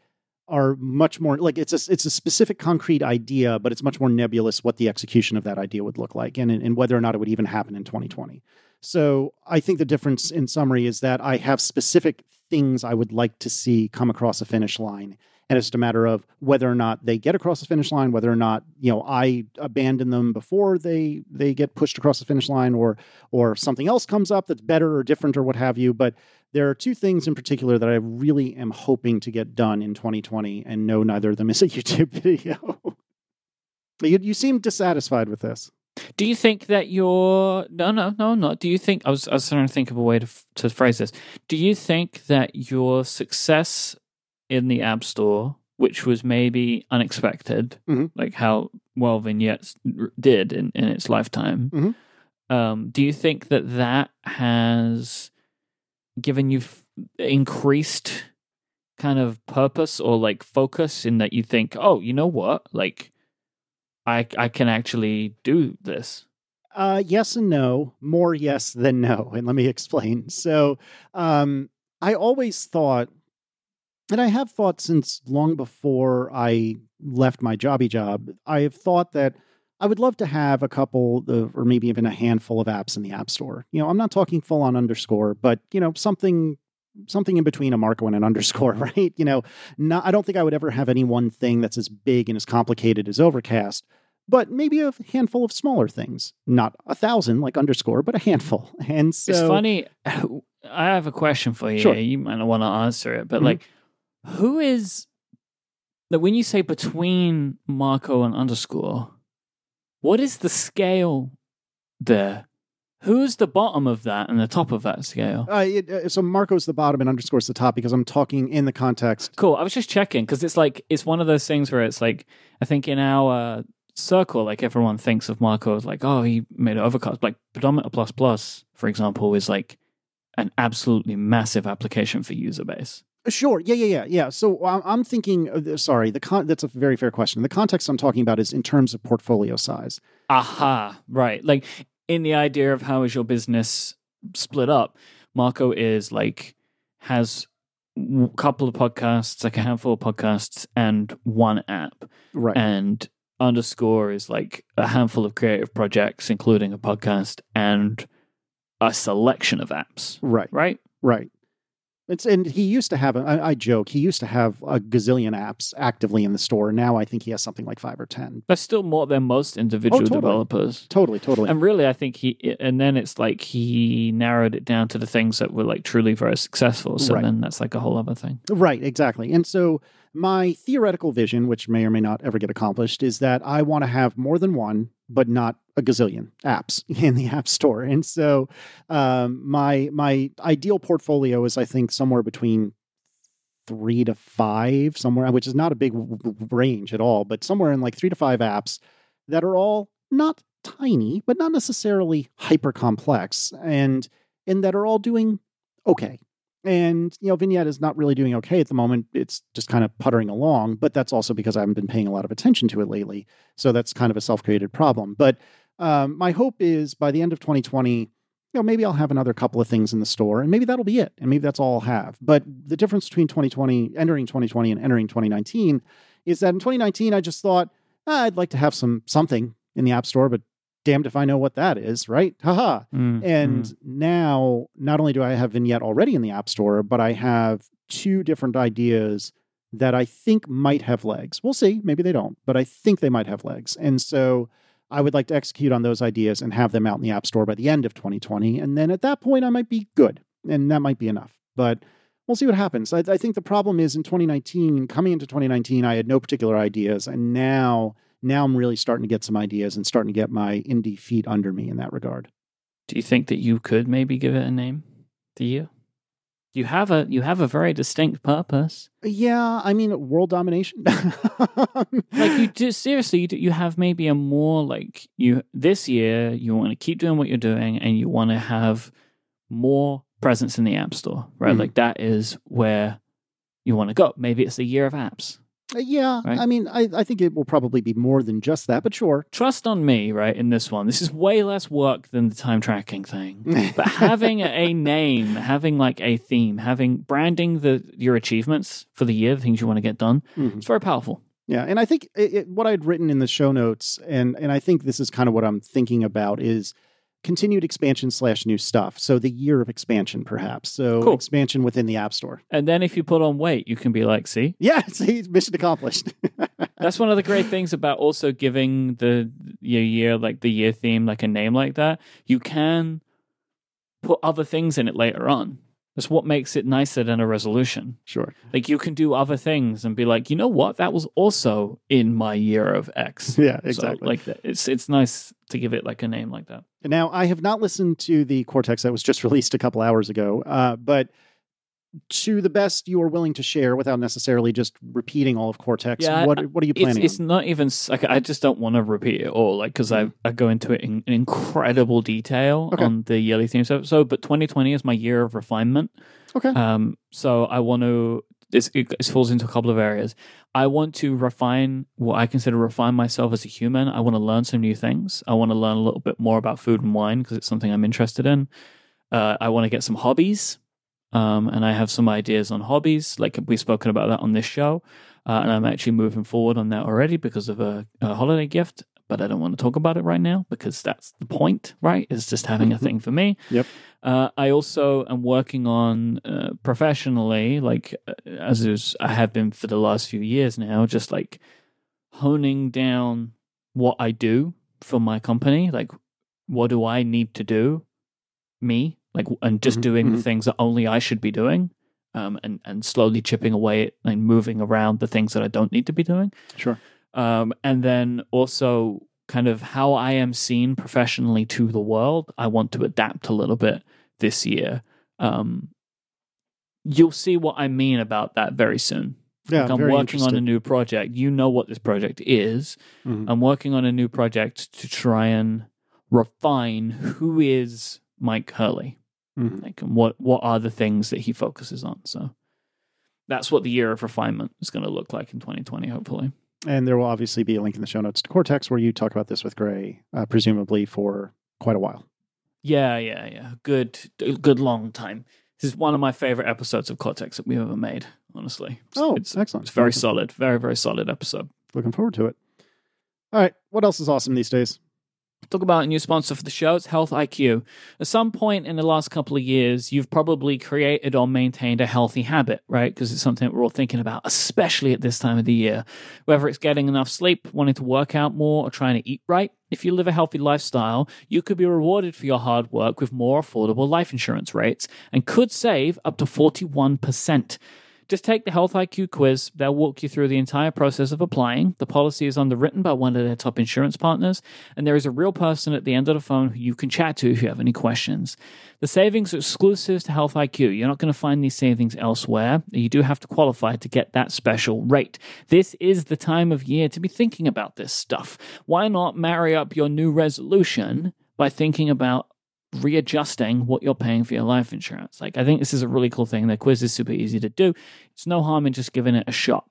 are much more like it's a it's a specific concrete idea, but it's much more nebulous what the execution of that idea would look like, and and whether or not it would even happen in 2020. So I think the difference in summary is that I have specific things I would like to see come across a finish line. And it's just a matter of whether or not they get across the finish line, whether or not, you know, I abandon them before they they get pushed across the finish line or or something else comes up that's better or different or what have you. But there are two things in particular that I really am hoping to get done in 2020, and no, neither of them is a [LAUGHS] YouTube video. you, you seem dissatisfied with this. Do you think that you're no no no not? Do you think I was I was trying to think of a way to to phrase this. Do you think that your success in the App Store, which was maybe unexpected, Mhm. like how well vignettes r- did in, in its lifetime, Mhm. um, do you think that that has given you f- increased kind of purpose or like focus in that you think, oh, you know what, like I I can actually do this. Uh, yes and no. More yes than no. And let me [LAUGHS] explain. So, um, I always thought, and I have thought since long before I left my jobby job, I have thought that I would love to have a couple of, or maybe even a handful of apps in the App Store. You know, I'm not talking full on underscore, but you know, something something in between a Marco and an [LAUGHS] underscore, right? You know, not, I don't think I would ever have any one thing that's as big and as complicated as Overcast, but maybe a handful of smaller things. Not a thousand like underscore, but a handful. [LAUGHS] And so It's funny. [SIGHS] I have a question for you. Sure. You might not want to answer it, but Mhm. like, who is like when you say between Marco and underscore? What is the scale there? Who's the bottom of that and the top of that scale? Uh, it, uh, so Marco's the bottom and underscore's the top because I'm talking in the context. Cool. I was just checking because it's like it's one of those things where it's like I think in our uh, circle, like everyone thinks of Marco as like, oh, he made an overcast. Like Pedometer Plus Plus, for example, is like an absolutely massive application for user base. Sure. Yeah, yeah, yeah, yeah. So I'm, I'm thinking. Uh, sorry, the con- that's a very fair question. The context I'm talking about is in terms of portfolio size. Aha, right. Like in the idea of how is your business split up, Marco is like has a couple of podcasts, like a handful of podcasts, and one app. Right. and underscore is like a handful of creative projects including a podcast and a selection of apps right. right Right. It's and he used to have. I, I joke. He used to have a gazillion apps actively in the store. Now I think he has something like five or ten. that's still more than most individual Oh, totally. developers Totally, totally. and really i think he and then it's like he narrowed it down to the things that were like truly very successful so Right. then that's like a whole other thing Right, exactly. And so my theoretical vision, which may or may not ever get accomplished, is that I want to have more than one, but not a gazillion apps [LAUGHS] in the app store. And so um, my my ideal portfolio is, I think, somewhere between three to five, somewhere, which is not a big range at all, but somewhere in like three to five apps that are all not tiny, but not necessarily hyper complex, and and that are all doing okay. And, you know, Vignette is not really doing okay at the moment. It's just kind of puttering along, but that's also because I haven't been paying a lot of attention to it lately. So that's kind of a self created problem. But um, my hope is by the end of 2020, you know, maybe I'll have another couple of things in the store and maybe that'll be it. And maybe that's all I'll have. But the difference between 2020, entering 2020 and entering 2019 is that in 2019, I just thought, ah, I'd like to have some something in the App Store, but damned if I know what that is, right? Haha. Mm, And mm. now, not only do I have Vignette already in the App Store, but I have two different ideas that I think might have legs. We'll see. Maybe they don't, but I think they might have legs. And so I would like to execute on those ideas and have them out in the App Store by the end of 2020. And then at that point, I might be good, and that might be enough. But we'll see what happens. I, I think the problem is in 2019, coming into 2019, I had no particular ideas. And now, now I'm really starting to get some ideas and starting to get my indie feet under me in that regard. do you think that you could maybe give it a name do you you have a you have a very distinct purpose Yeah, I mean world domination. [LAUGHS] like you do seriously you, do, you have maybe a more like you this year you want to keep doing what you're doing and you want to have more presence in the app store right Mhm. like that is where you want to go maybe it's the year of apps yeah, Right. I mean, I, I think it will probably be more than just that, but sure. trust on me right in this one this is way less work than the time tracking thing [LAUGHS] but having a name having like a theme having branding the your achievements for the year the things you want to get done Mhm. it's very powerful Yeah, and I think it, it, what I'd written in the show notes, and and I think this is kind of what I'm thinking about is continued expansion slash new stuff. So the year of expansion, perhaps. So Cool. expansion within the App Store. and then if you put on weight you can be like see Yeah, [LAUGHS] see, mission accomplished. [LAUGHS] That's one of the great things about also giving the your year like the year theme like a name like that. You can put other things in it later on. That's what makes it nicer than a resolution. sure. Like you can do other things and be like, you know what, that was also in my year of X. [LAUGHS] Yeah, So, exactly. like that. It's it's nice to give it like a name like that. Now, I have not listened to the Cortex that was just [LAUGHS] released a couple hours ago, uh, but to the best you are willing to share without necessarily just repeating all of Cortex, Yeah, what, what are you planning it's on? not even like I just don't want to repeat it all like because I I go into it in, in incredible detail Okay. on the yearly themes episode. But 2020 is my year of refinement. Okay. Um, so I want to this it, falls into a couple of areas. I want to refine what I consider refine myself as a human. I want to learn some new things. I want to learn a little bit more about food and wine because it's something I'm interested in. Uh, I want to get some hobbies, um, and I have some ideas on hobbies. Like we've spoken about that on this show, uh, and I'm actually moving forward on that already because of a, a holiday gift. But I don't want to talk about it right now because that's the point, right? Is just having a Mhm. thing for me. Yep. Uh, I also am working on uh, professionally, like uh, as is, I have been for the last few years now, just like honing down what I do for my company. Like, what do I need to do, me, like, and just Mhm, doing the mhm. things that only I should be doing, um, and and slowly chipping away and moving around the things that I don't need to be doing Sure. Um, and then also kind of how I am seen professionally to the world. I want to adapt a little bit this year. Um, you'll see what I mean about that very soon. Yeah, Like, I'm working on a new project. You know what this project is. Mhm. I'm working on a new project to try and refine who is Myke Hurley. Mhm. Like, and what what are the things that he focuses on? So that's what the year of refinement is going to look like in 2020. Hopefully. And there will obviously be a link in the show notes to Cortex where you talk about this with Grey, uh, presumably for quite a while. Yeah, yeah, yeah. Good, good long time. This is one of my favorite episodes of Cortex that we've ever made. Honestly, It's- Oh, it's, excellent. it's very solid, very very solid episode. Looking forward to it. All right. What else is awesome these days? Talk about a new sponsor for the show. It's Health IQ. At some point in the last couple of years, you've probably created or maintained a healthy habit, right? Because it's something that we're all thinking about, especially at this time of the year. Whether it's getting enough sleep, wanting to work out more, or trying to eat right. If you live a healthy lifestyle, you could be rewarded for your hard work with more affordable life insurance rates and could save up to 41%. Just take the Health IQ quiz. They'll walk you through the entire process of applying. The policy is underwritten by one of their top insurance partners, and there is a real person at the end of the phone who you can chat to if you have any questions. The savings are exclusive to Health IQ. You're not going to find these savings elsewhere. You do have to qualify to get that special rate. This is the time of year to be thinking about this stuff. Why not marry up your new resolution by thinking about readjusting what you're paying for your life insurance. Like, I think this is a really cool thing. The quiz is super easy to do. It's no harm in just giving it a shot.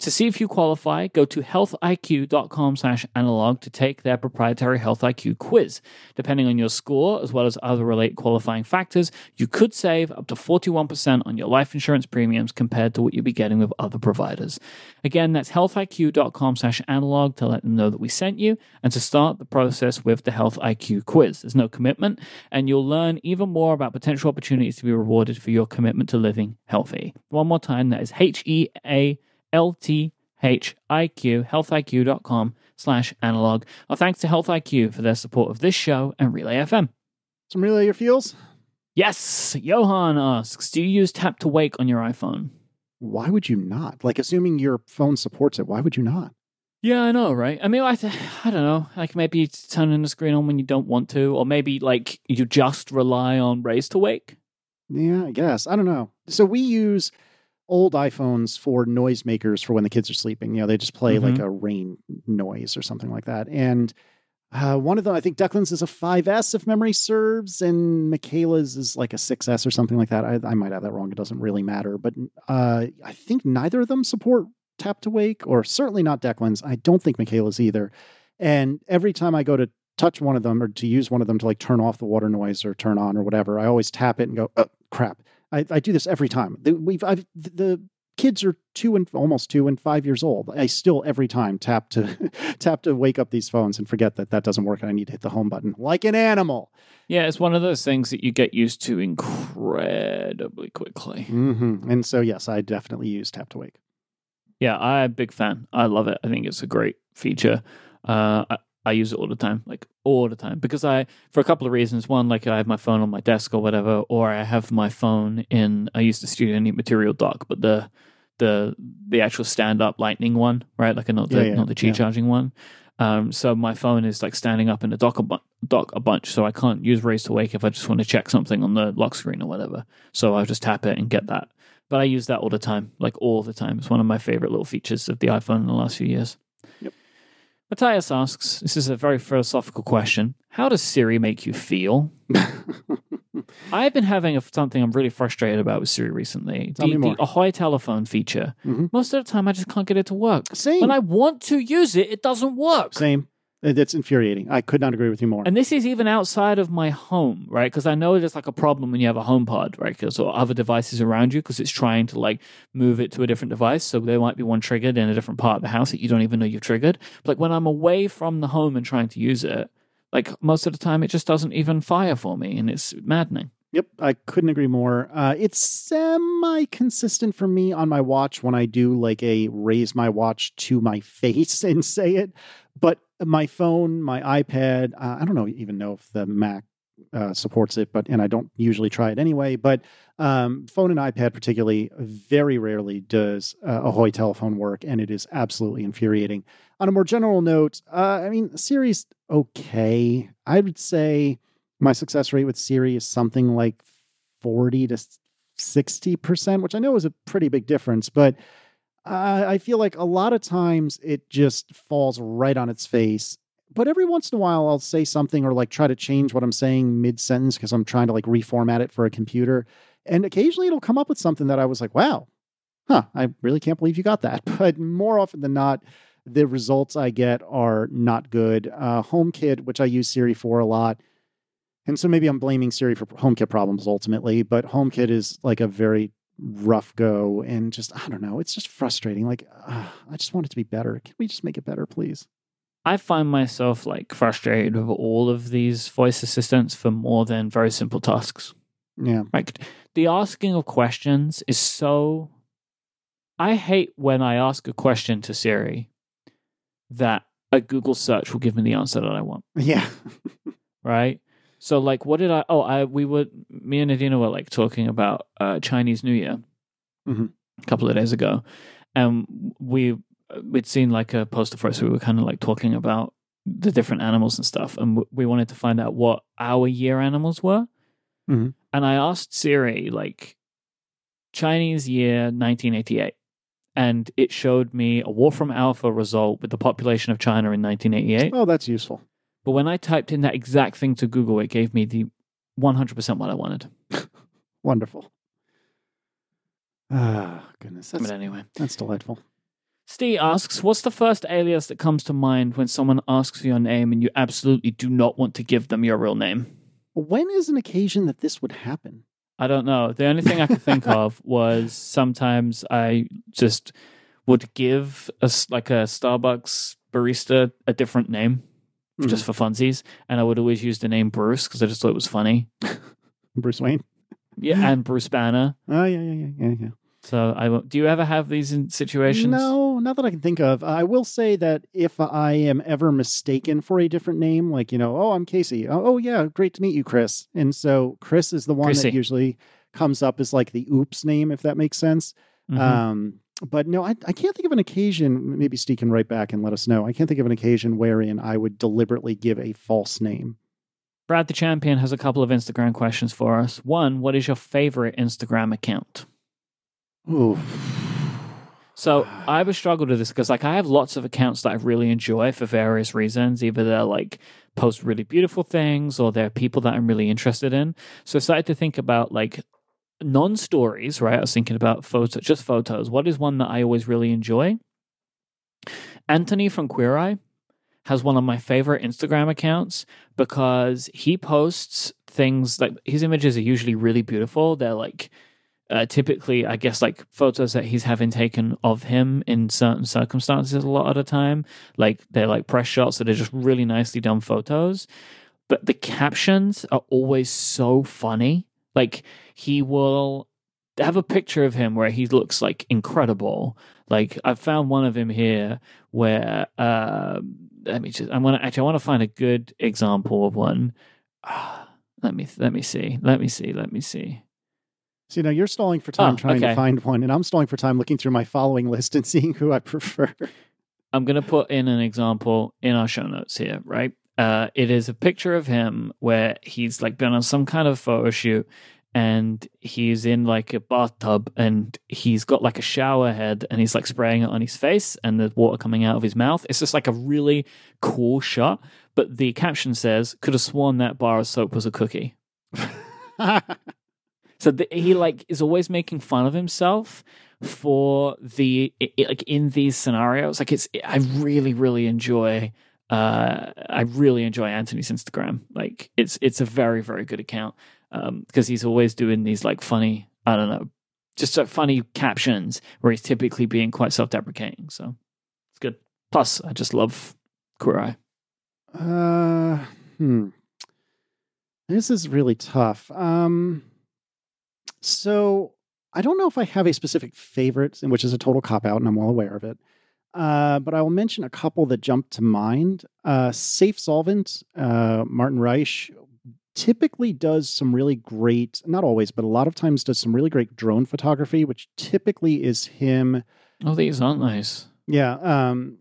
To see if you qualify, go to healthiq.com slash analog to take their proprietary Health IQ quiz. Depending on your score, as well as other related qualifying factors, you could save up to 41% on your life insurance premiums compared to what you'd be getting with other providers. Again, that's healthiq.com slash analog to let them know that we sent you and to start the process with the Health IQ quiz. There's no commitment, and you'll learn even more about potential opportunities to be rewarded for your commitment to living healthy. One more time, that is H E A L T H I Q, healthiq.com slash analog. Our thanks to Health IQ for their support of this show and Relay FM. Some relay your fuels? Yes, Johan asks, do you use tap to wake on your iPhone? Why would you not? Like, assuming your phone supports it, why would you not? Yeah, I know, right? I mean, I, th- I don't know. Like maybe turning the screen on when you don't want to, or maybe like you just rely on Raise to Wake. Yeah, I guess. I don't know. So we use old iPhones for noisemakers for when the kids are sleeping. You know, they just play like a rain noise or something like that. And uh, one of them, I think Declan's is a 5S if memory serves, and Michaela's is like a 6S or something like that. I, I might have that wrong. It doesn't really matter. But uh, I think neither of them support tap to wake, or certainly not Declan's. I don't think Michaela's either. And every time I go to touch one of them or to use one of them to like turn off the water noise or turn on or whatever, I always tap it and go, oh, crap. I, I do this every time. The, we've I've, the kids are two and almost two and five years old. I still every time tap to [LAUGHS] tap to wake up these phones and forget that that doesn't work and I need to hit the home button like an animal. Yeah, it's one of those things that you get used to incredibly quickly. hmm And so yes, I definitely use tap to wake. Yeah, I'm a big fan. I love it. I think it's a great feature. Uh, I, I use it all the time, like all the time, because I, for a couple of reasons. One, like I have my phone on my desk or whatever, or I have my phone in. I use the Studio Neat Material dock, but the the the actual stand up Lightning one, right? Like not the Yeah, yeah, not the Qi yeah. charging one. Um, so my phone is like standing up in the dock a, bu- dock a bunch, so I can't use Raise to Wake if I just want to check something on the lock screen or whatever. So I'll just tap it and get that. But I use that all the time, like all the time. It's one of my favorite little features of the iPhone in the last few years. Yep. Matthias asks, this is a very philosophical question. How does Siri make you feel? [LAUGHS] I've been having a, something I'm really frustrated about with Siri recently. Tell the, me more. the Ahoy telephone feature. Mhm. Most of the time, I just can't get it to work. Same. When I want to use it, it doesn't work. Same. It's infuriating. I could not agree with you more. And this is even outside of my home, right? Because I know there's like a problem when you have a home pod, right? Because or other devices around you, because it's trying to like move it to a different device. So there might be one triggered in a different part of the house that you don't even know you've triggered. But like when I'm away from the home and trying to use it, like most of the time it just doesn't even fire for me, and it's maddening. Yep, I couldn't agree more. Uh, it's semi consistent for me on my watch when I do like a raise my watch to my [LAUGHS] face and say it. My phone, my iPad, uh, I don't know even know if the Mac uh, supports it, but and I don't usually try it anyway. But um, phone and iPad, particularly, very rarely does uh, Ahoy telephone work, and it is absolutely infuriating. On a more general note, uh, I mean, Siri's okay. I would say my success rate with Siri is something like 40 to 60%, which I know is a pretty big difference, but I I feel like a lot of times it just falls right on its face. But every once in a while, I'll say something or like try to change what I'm saying mid sentence because I'm trying to like reformat it for a computer. And occasionally it'll come up with something that I was like, wow, huh, I really can't believe you got that. [LAUGHS] But more often than not, the results I get are not good. Uh, HomeKit, which I use Siri for a lot, and so maybe I'm blaming Siri for HomeKit problems ultimately, but HomeKit is like a very rough go and just, I don't know, it's just frustrating. Like, uh, I just want it to be better. Can we just make it better, please? I find myself like frustrated with all of these voice assistants for more than very simple tasks. Yeah. Like the asking of questions is so. I hate when I ask a question to Siri that a Google search will give me the answer that I want. Yeah. Right. So like, what did I? Oh, I we were me and Adina were like talking about uh, Chinese New Year Mhm. a couple of days ago, and we we'd seen like a poster for us. We were kind of like talking about the different animals and stuff, and w- we wanted to find out what our year animals were. Mhm. And I asked Siri like Chinese year 1988, and it showed me a Wolfram Alpha result with the population of China in 1988. Oh, that's useful. But when I typed in that exact thing to Google, it gave me the 100% what I wanted. [LAUGHS] Wonderful. Ah, goodness. That's, but anyway. that's delightful. Steve asks, What's the first alias that comes to mind when someone asks for your name and you absolutely do not want to give them your real name? When is an occasion that this would happen? I don't know. The only thing I could think [LAUGHS] of was sometimes I just would give a, like a Starbucks barista a different name just for funsies. And I would always use the name Bruce because I just thought it was funny. [LAUGHS] Bruce Wayne. Yeah. And Bruce Banner. [LAUGHS] Oh, yeah, yeah, yeah, yeah, yeah. So I won't- do you ever have these in situations? No, not that I can think of. I will say that if I am ever mistaken for a different name, like, you know, oh, I'm Casey. Oh, oh, yeah, great to meet you, Chris. And so Chris is the one Chrissy. that usually comes up as like the oops name, if that makes sense. Mhm. Um, but no, I, I can't think of an occasion. Maybe Steve can write back and let us know. I can't think of an occasion wherein I would deliberately give a false name. Brad the Champion has a couple of Instagram questions for us. One, what is your favorite Instagram account? Ooh. So I have struggled with this because like I have lots of accounts that I really enjoy for various reasons. Either they're like post really beautiful things or they're people that I'm really interested in. So I started to think about like non-stories, right? I was thinking about photos, just photos. What is one that I always really enjoy? Anthony from Queer Eye has one of my favorite Instagram accounts because he posts things like his images are usually really beautiful. They're like uh, typically, I guess, like photos that he's having taken of him in certain circumstances a lot of the time. Like they're like press shots that are just really nicely done photos. But the captions are always so funny. Like he will have a picture of him where he looks like incredible. Like I found one of him here where uh, let me just I want to actually I want to find a good example of one. Ah, let me let me see. Let me see. Let me see. So, you know, you're stalling for time Oh, trying okay. to find one, and I'm stalling for time looking through my following list and [LAUGHS] seeing who I prefer. I'm going to put in an example in our show notes here, right? Uh, it is a picture of him where he's like been on some kind of photo shoot and he's in like a bathtub and he's got like a shower head and he's like spraying it on his face and the water coming out of his mouth. It's just like a really cool shot. But the caption says, "Could have sworn that bar of soap was a cookie." [LAUGHS] So the, he like is always making fun of himself for the i i- like in these scenarios. Like it's I really really enjoy. Uh, I really enjoy Anthony's Instagram. Like it's it's a very very good account because he's always doing these like funny I don't know just like funny captions where he's typically being quite self deprecating. So it's good. Plus, I just love Queer Eye. Uh, hmm. This is really tough. Um, so I don't know if I have a specific favorite, which is a total cop out, and I'm well aware of it. Uh, but I will mention a couple that jump to mind. Uh, Safe Solvent, uh, Martin Reich, typically does some really great, not always, but a lot of times does some really great drone photography, which typically is him. Oh, these aren't nice. Yeah. Um,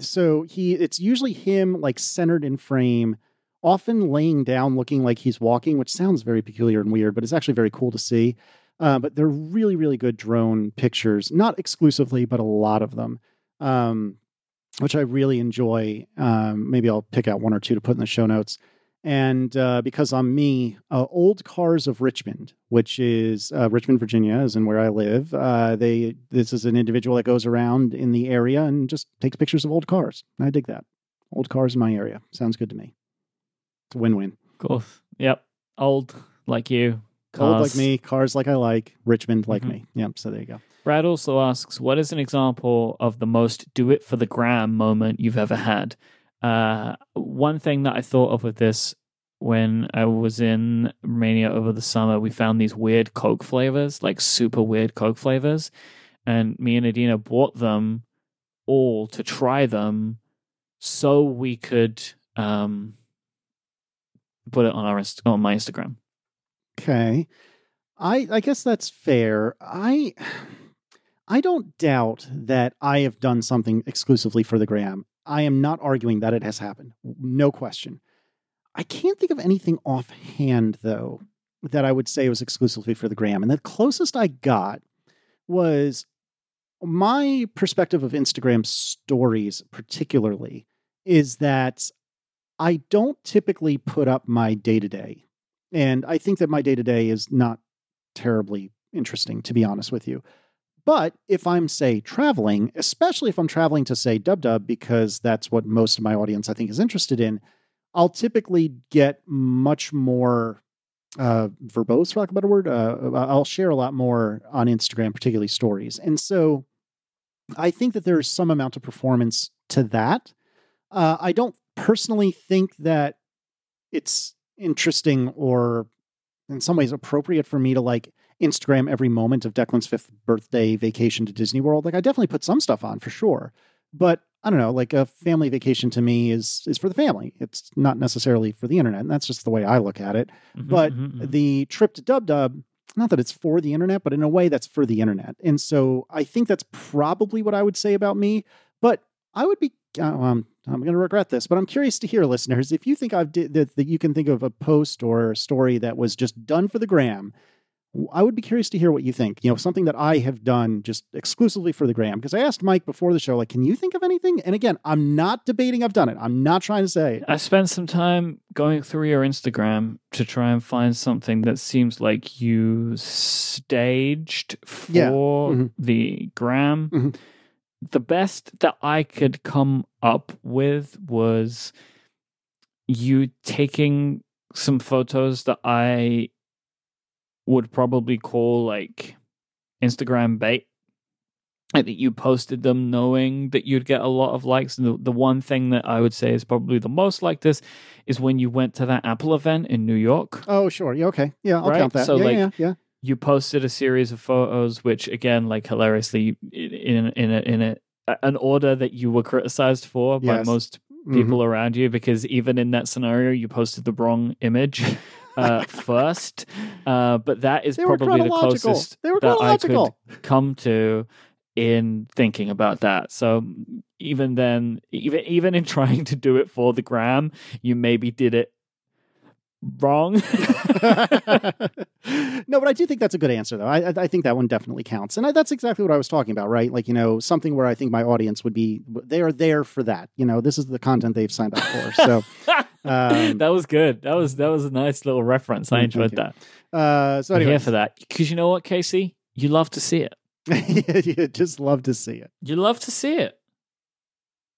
so he, it's usually him like centered in frame, often laying down, looking like he's walking, which sounds very peculiar and weird, but it's actually very cool to see. Uh, but they're really, really good drone pictures, not exclusively, but a lot of them, um, which I really enjoy. Um, maybe I'll pick out one or two to put in the show notes. And uh, because I'm me, uh, Old Cars of Richmond, which is uh, Richmond, Virginia, is in where I live. Uh, they this is an individual that goes around in the area and just takes pictures of old cars. I dig that. Old cars in my area sounds good to me. It's a win-win. Cool. Yep. Old like you. Old like me, cars like I like, Richmond like Mhm. me. Yep. So there you go. Brad also asks, "What is an example of the most do it for the gram moment you've ever had?" Uh, one thing that I thought of with this when I was in Romania over the summer, we found these weird Coke flavors, like super weird Coke flavors, and me and Adina bought them all to try them, so we could um, put it on our on my Instagram. Okay. I I guess that's fair. I I don't doubt that I have done something exclusively for the gram. I am not arguing that it has happened. No question. I can't think of anything offhand though that I would say was exclusively for the gram. And the closest I got was my perspective of Instagram stories particularly is that I don't typically put up my day to day. And I think that my day to day is not terribly interesting, to be honest with you. But if I'm, say, traveling, especially if I'm traveling to, say, Dub Dub, because that's what most of my audience I think is interested in, I'll typically get much more uh, verbose, for lack of a better word. Uh, I'll share a lot more on Instagram, particularly stories. And so I think that there's some amount of performance to that. Uh, I don't personally think that it's interesting or in some ways appropriate for me to like Instagram every moment of Declan's fifth birthday vacation to Disney World. Like I definitely put some stuff on for sure. But I don't know, like a family vacation to me is is for the family. It's not necessarily for the internet. And that's just the way I look at it. Mhm, But mhm, mhm. the trip to Dub Dub, not that it's for the internet, but in a way that's for the internet. And so I think that's probably what I would say about me. But I would be, uh, um, I'm going to regret this, but I'm curious to hear, listeners, if you think I've did that, that you can think of a post or a story that was just done for the gram. I would be curious to hear what you think. You know, something that I have done just exclusively for the gram. Because I asked Myke before the show, like, can you think of anything? And again, I'm not debating I've done it. I'm not trying to say I spent some time going through your Instagram to try and find something that seems like you staged for Yeah. Mhm. the gram. Mhm. The best that I could come up with was you taking some photos that I would probably call like Instagram bait. I think you posted them knowing that you'd get a lot of likes. And the, the one thing that I would say is probably the most like this is when you went to that Apple event in New York. Oh, sure. Yeah, okay. Yeah, I'll Right? count that. So, yeah, like, yeah, yeah. You posted a series of photos, which again, like hilariously, in in a, in a an order that you were criticized for by Yes. most Mhm. people around you because even in that scenario you posted the wrong image [LAUGHS] uh, first uh, but that is probably the closest that I could come to in thinking about that. So even then even even in [LAUGHS] trying to do it for the gram you maybe did it wrong. [LAUGHS] [LAUGHS] no, but I do think that's a good answer, though. I, I- think that one definitely counts, and I, that's exactly what I was talking about, right? Like you know, something where I think my audience would be they are there for that. You know, this is the content they've signed up for. So, [LAUGHS] um, that was good. That was that was a nice little reference. I Mm, enjoyed that. uh, so I'm anyway, here for that because you know what, Casey, you love to see it. you just love to see it. You love to see it.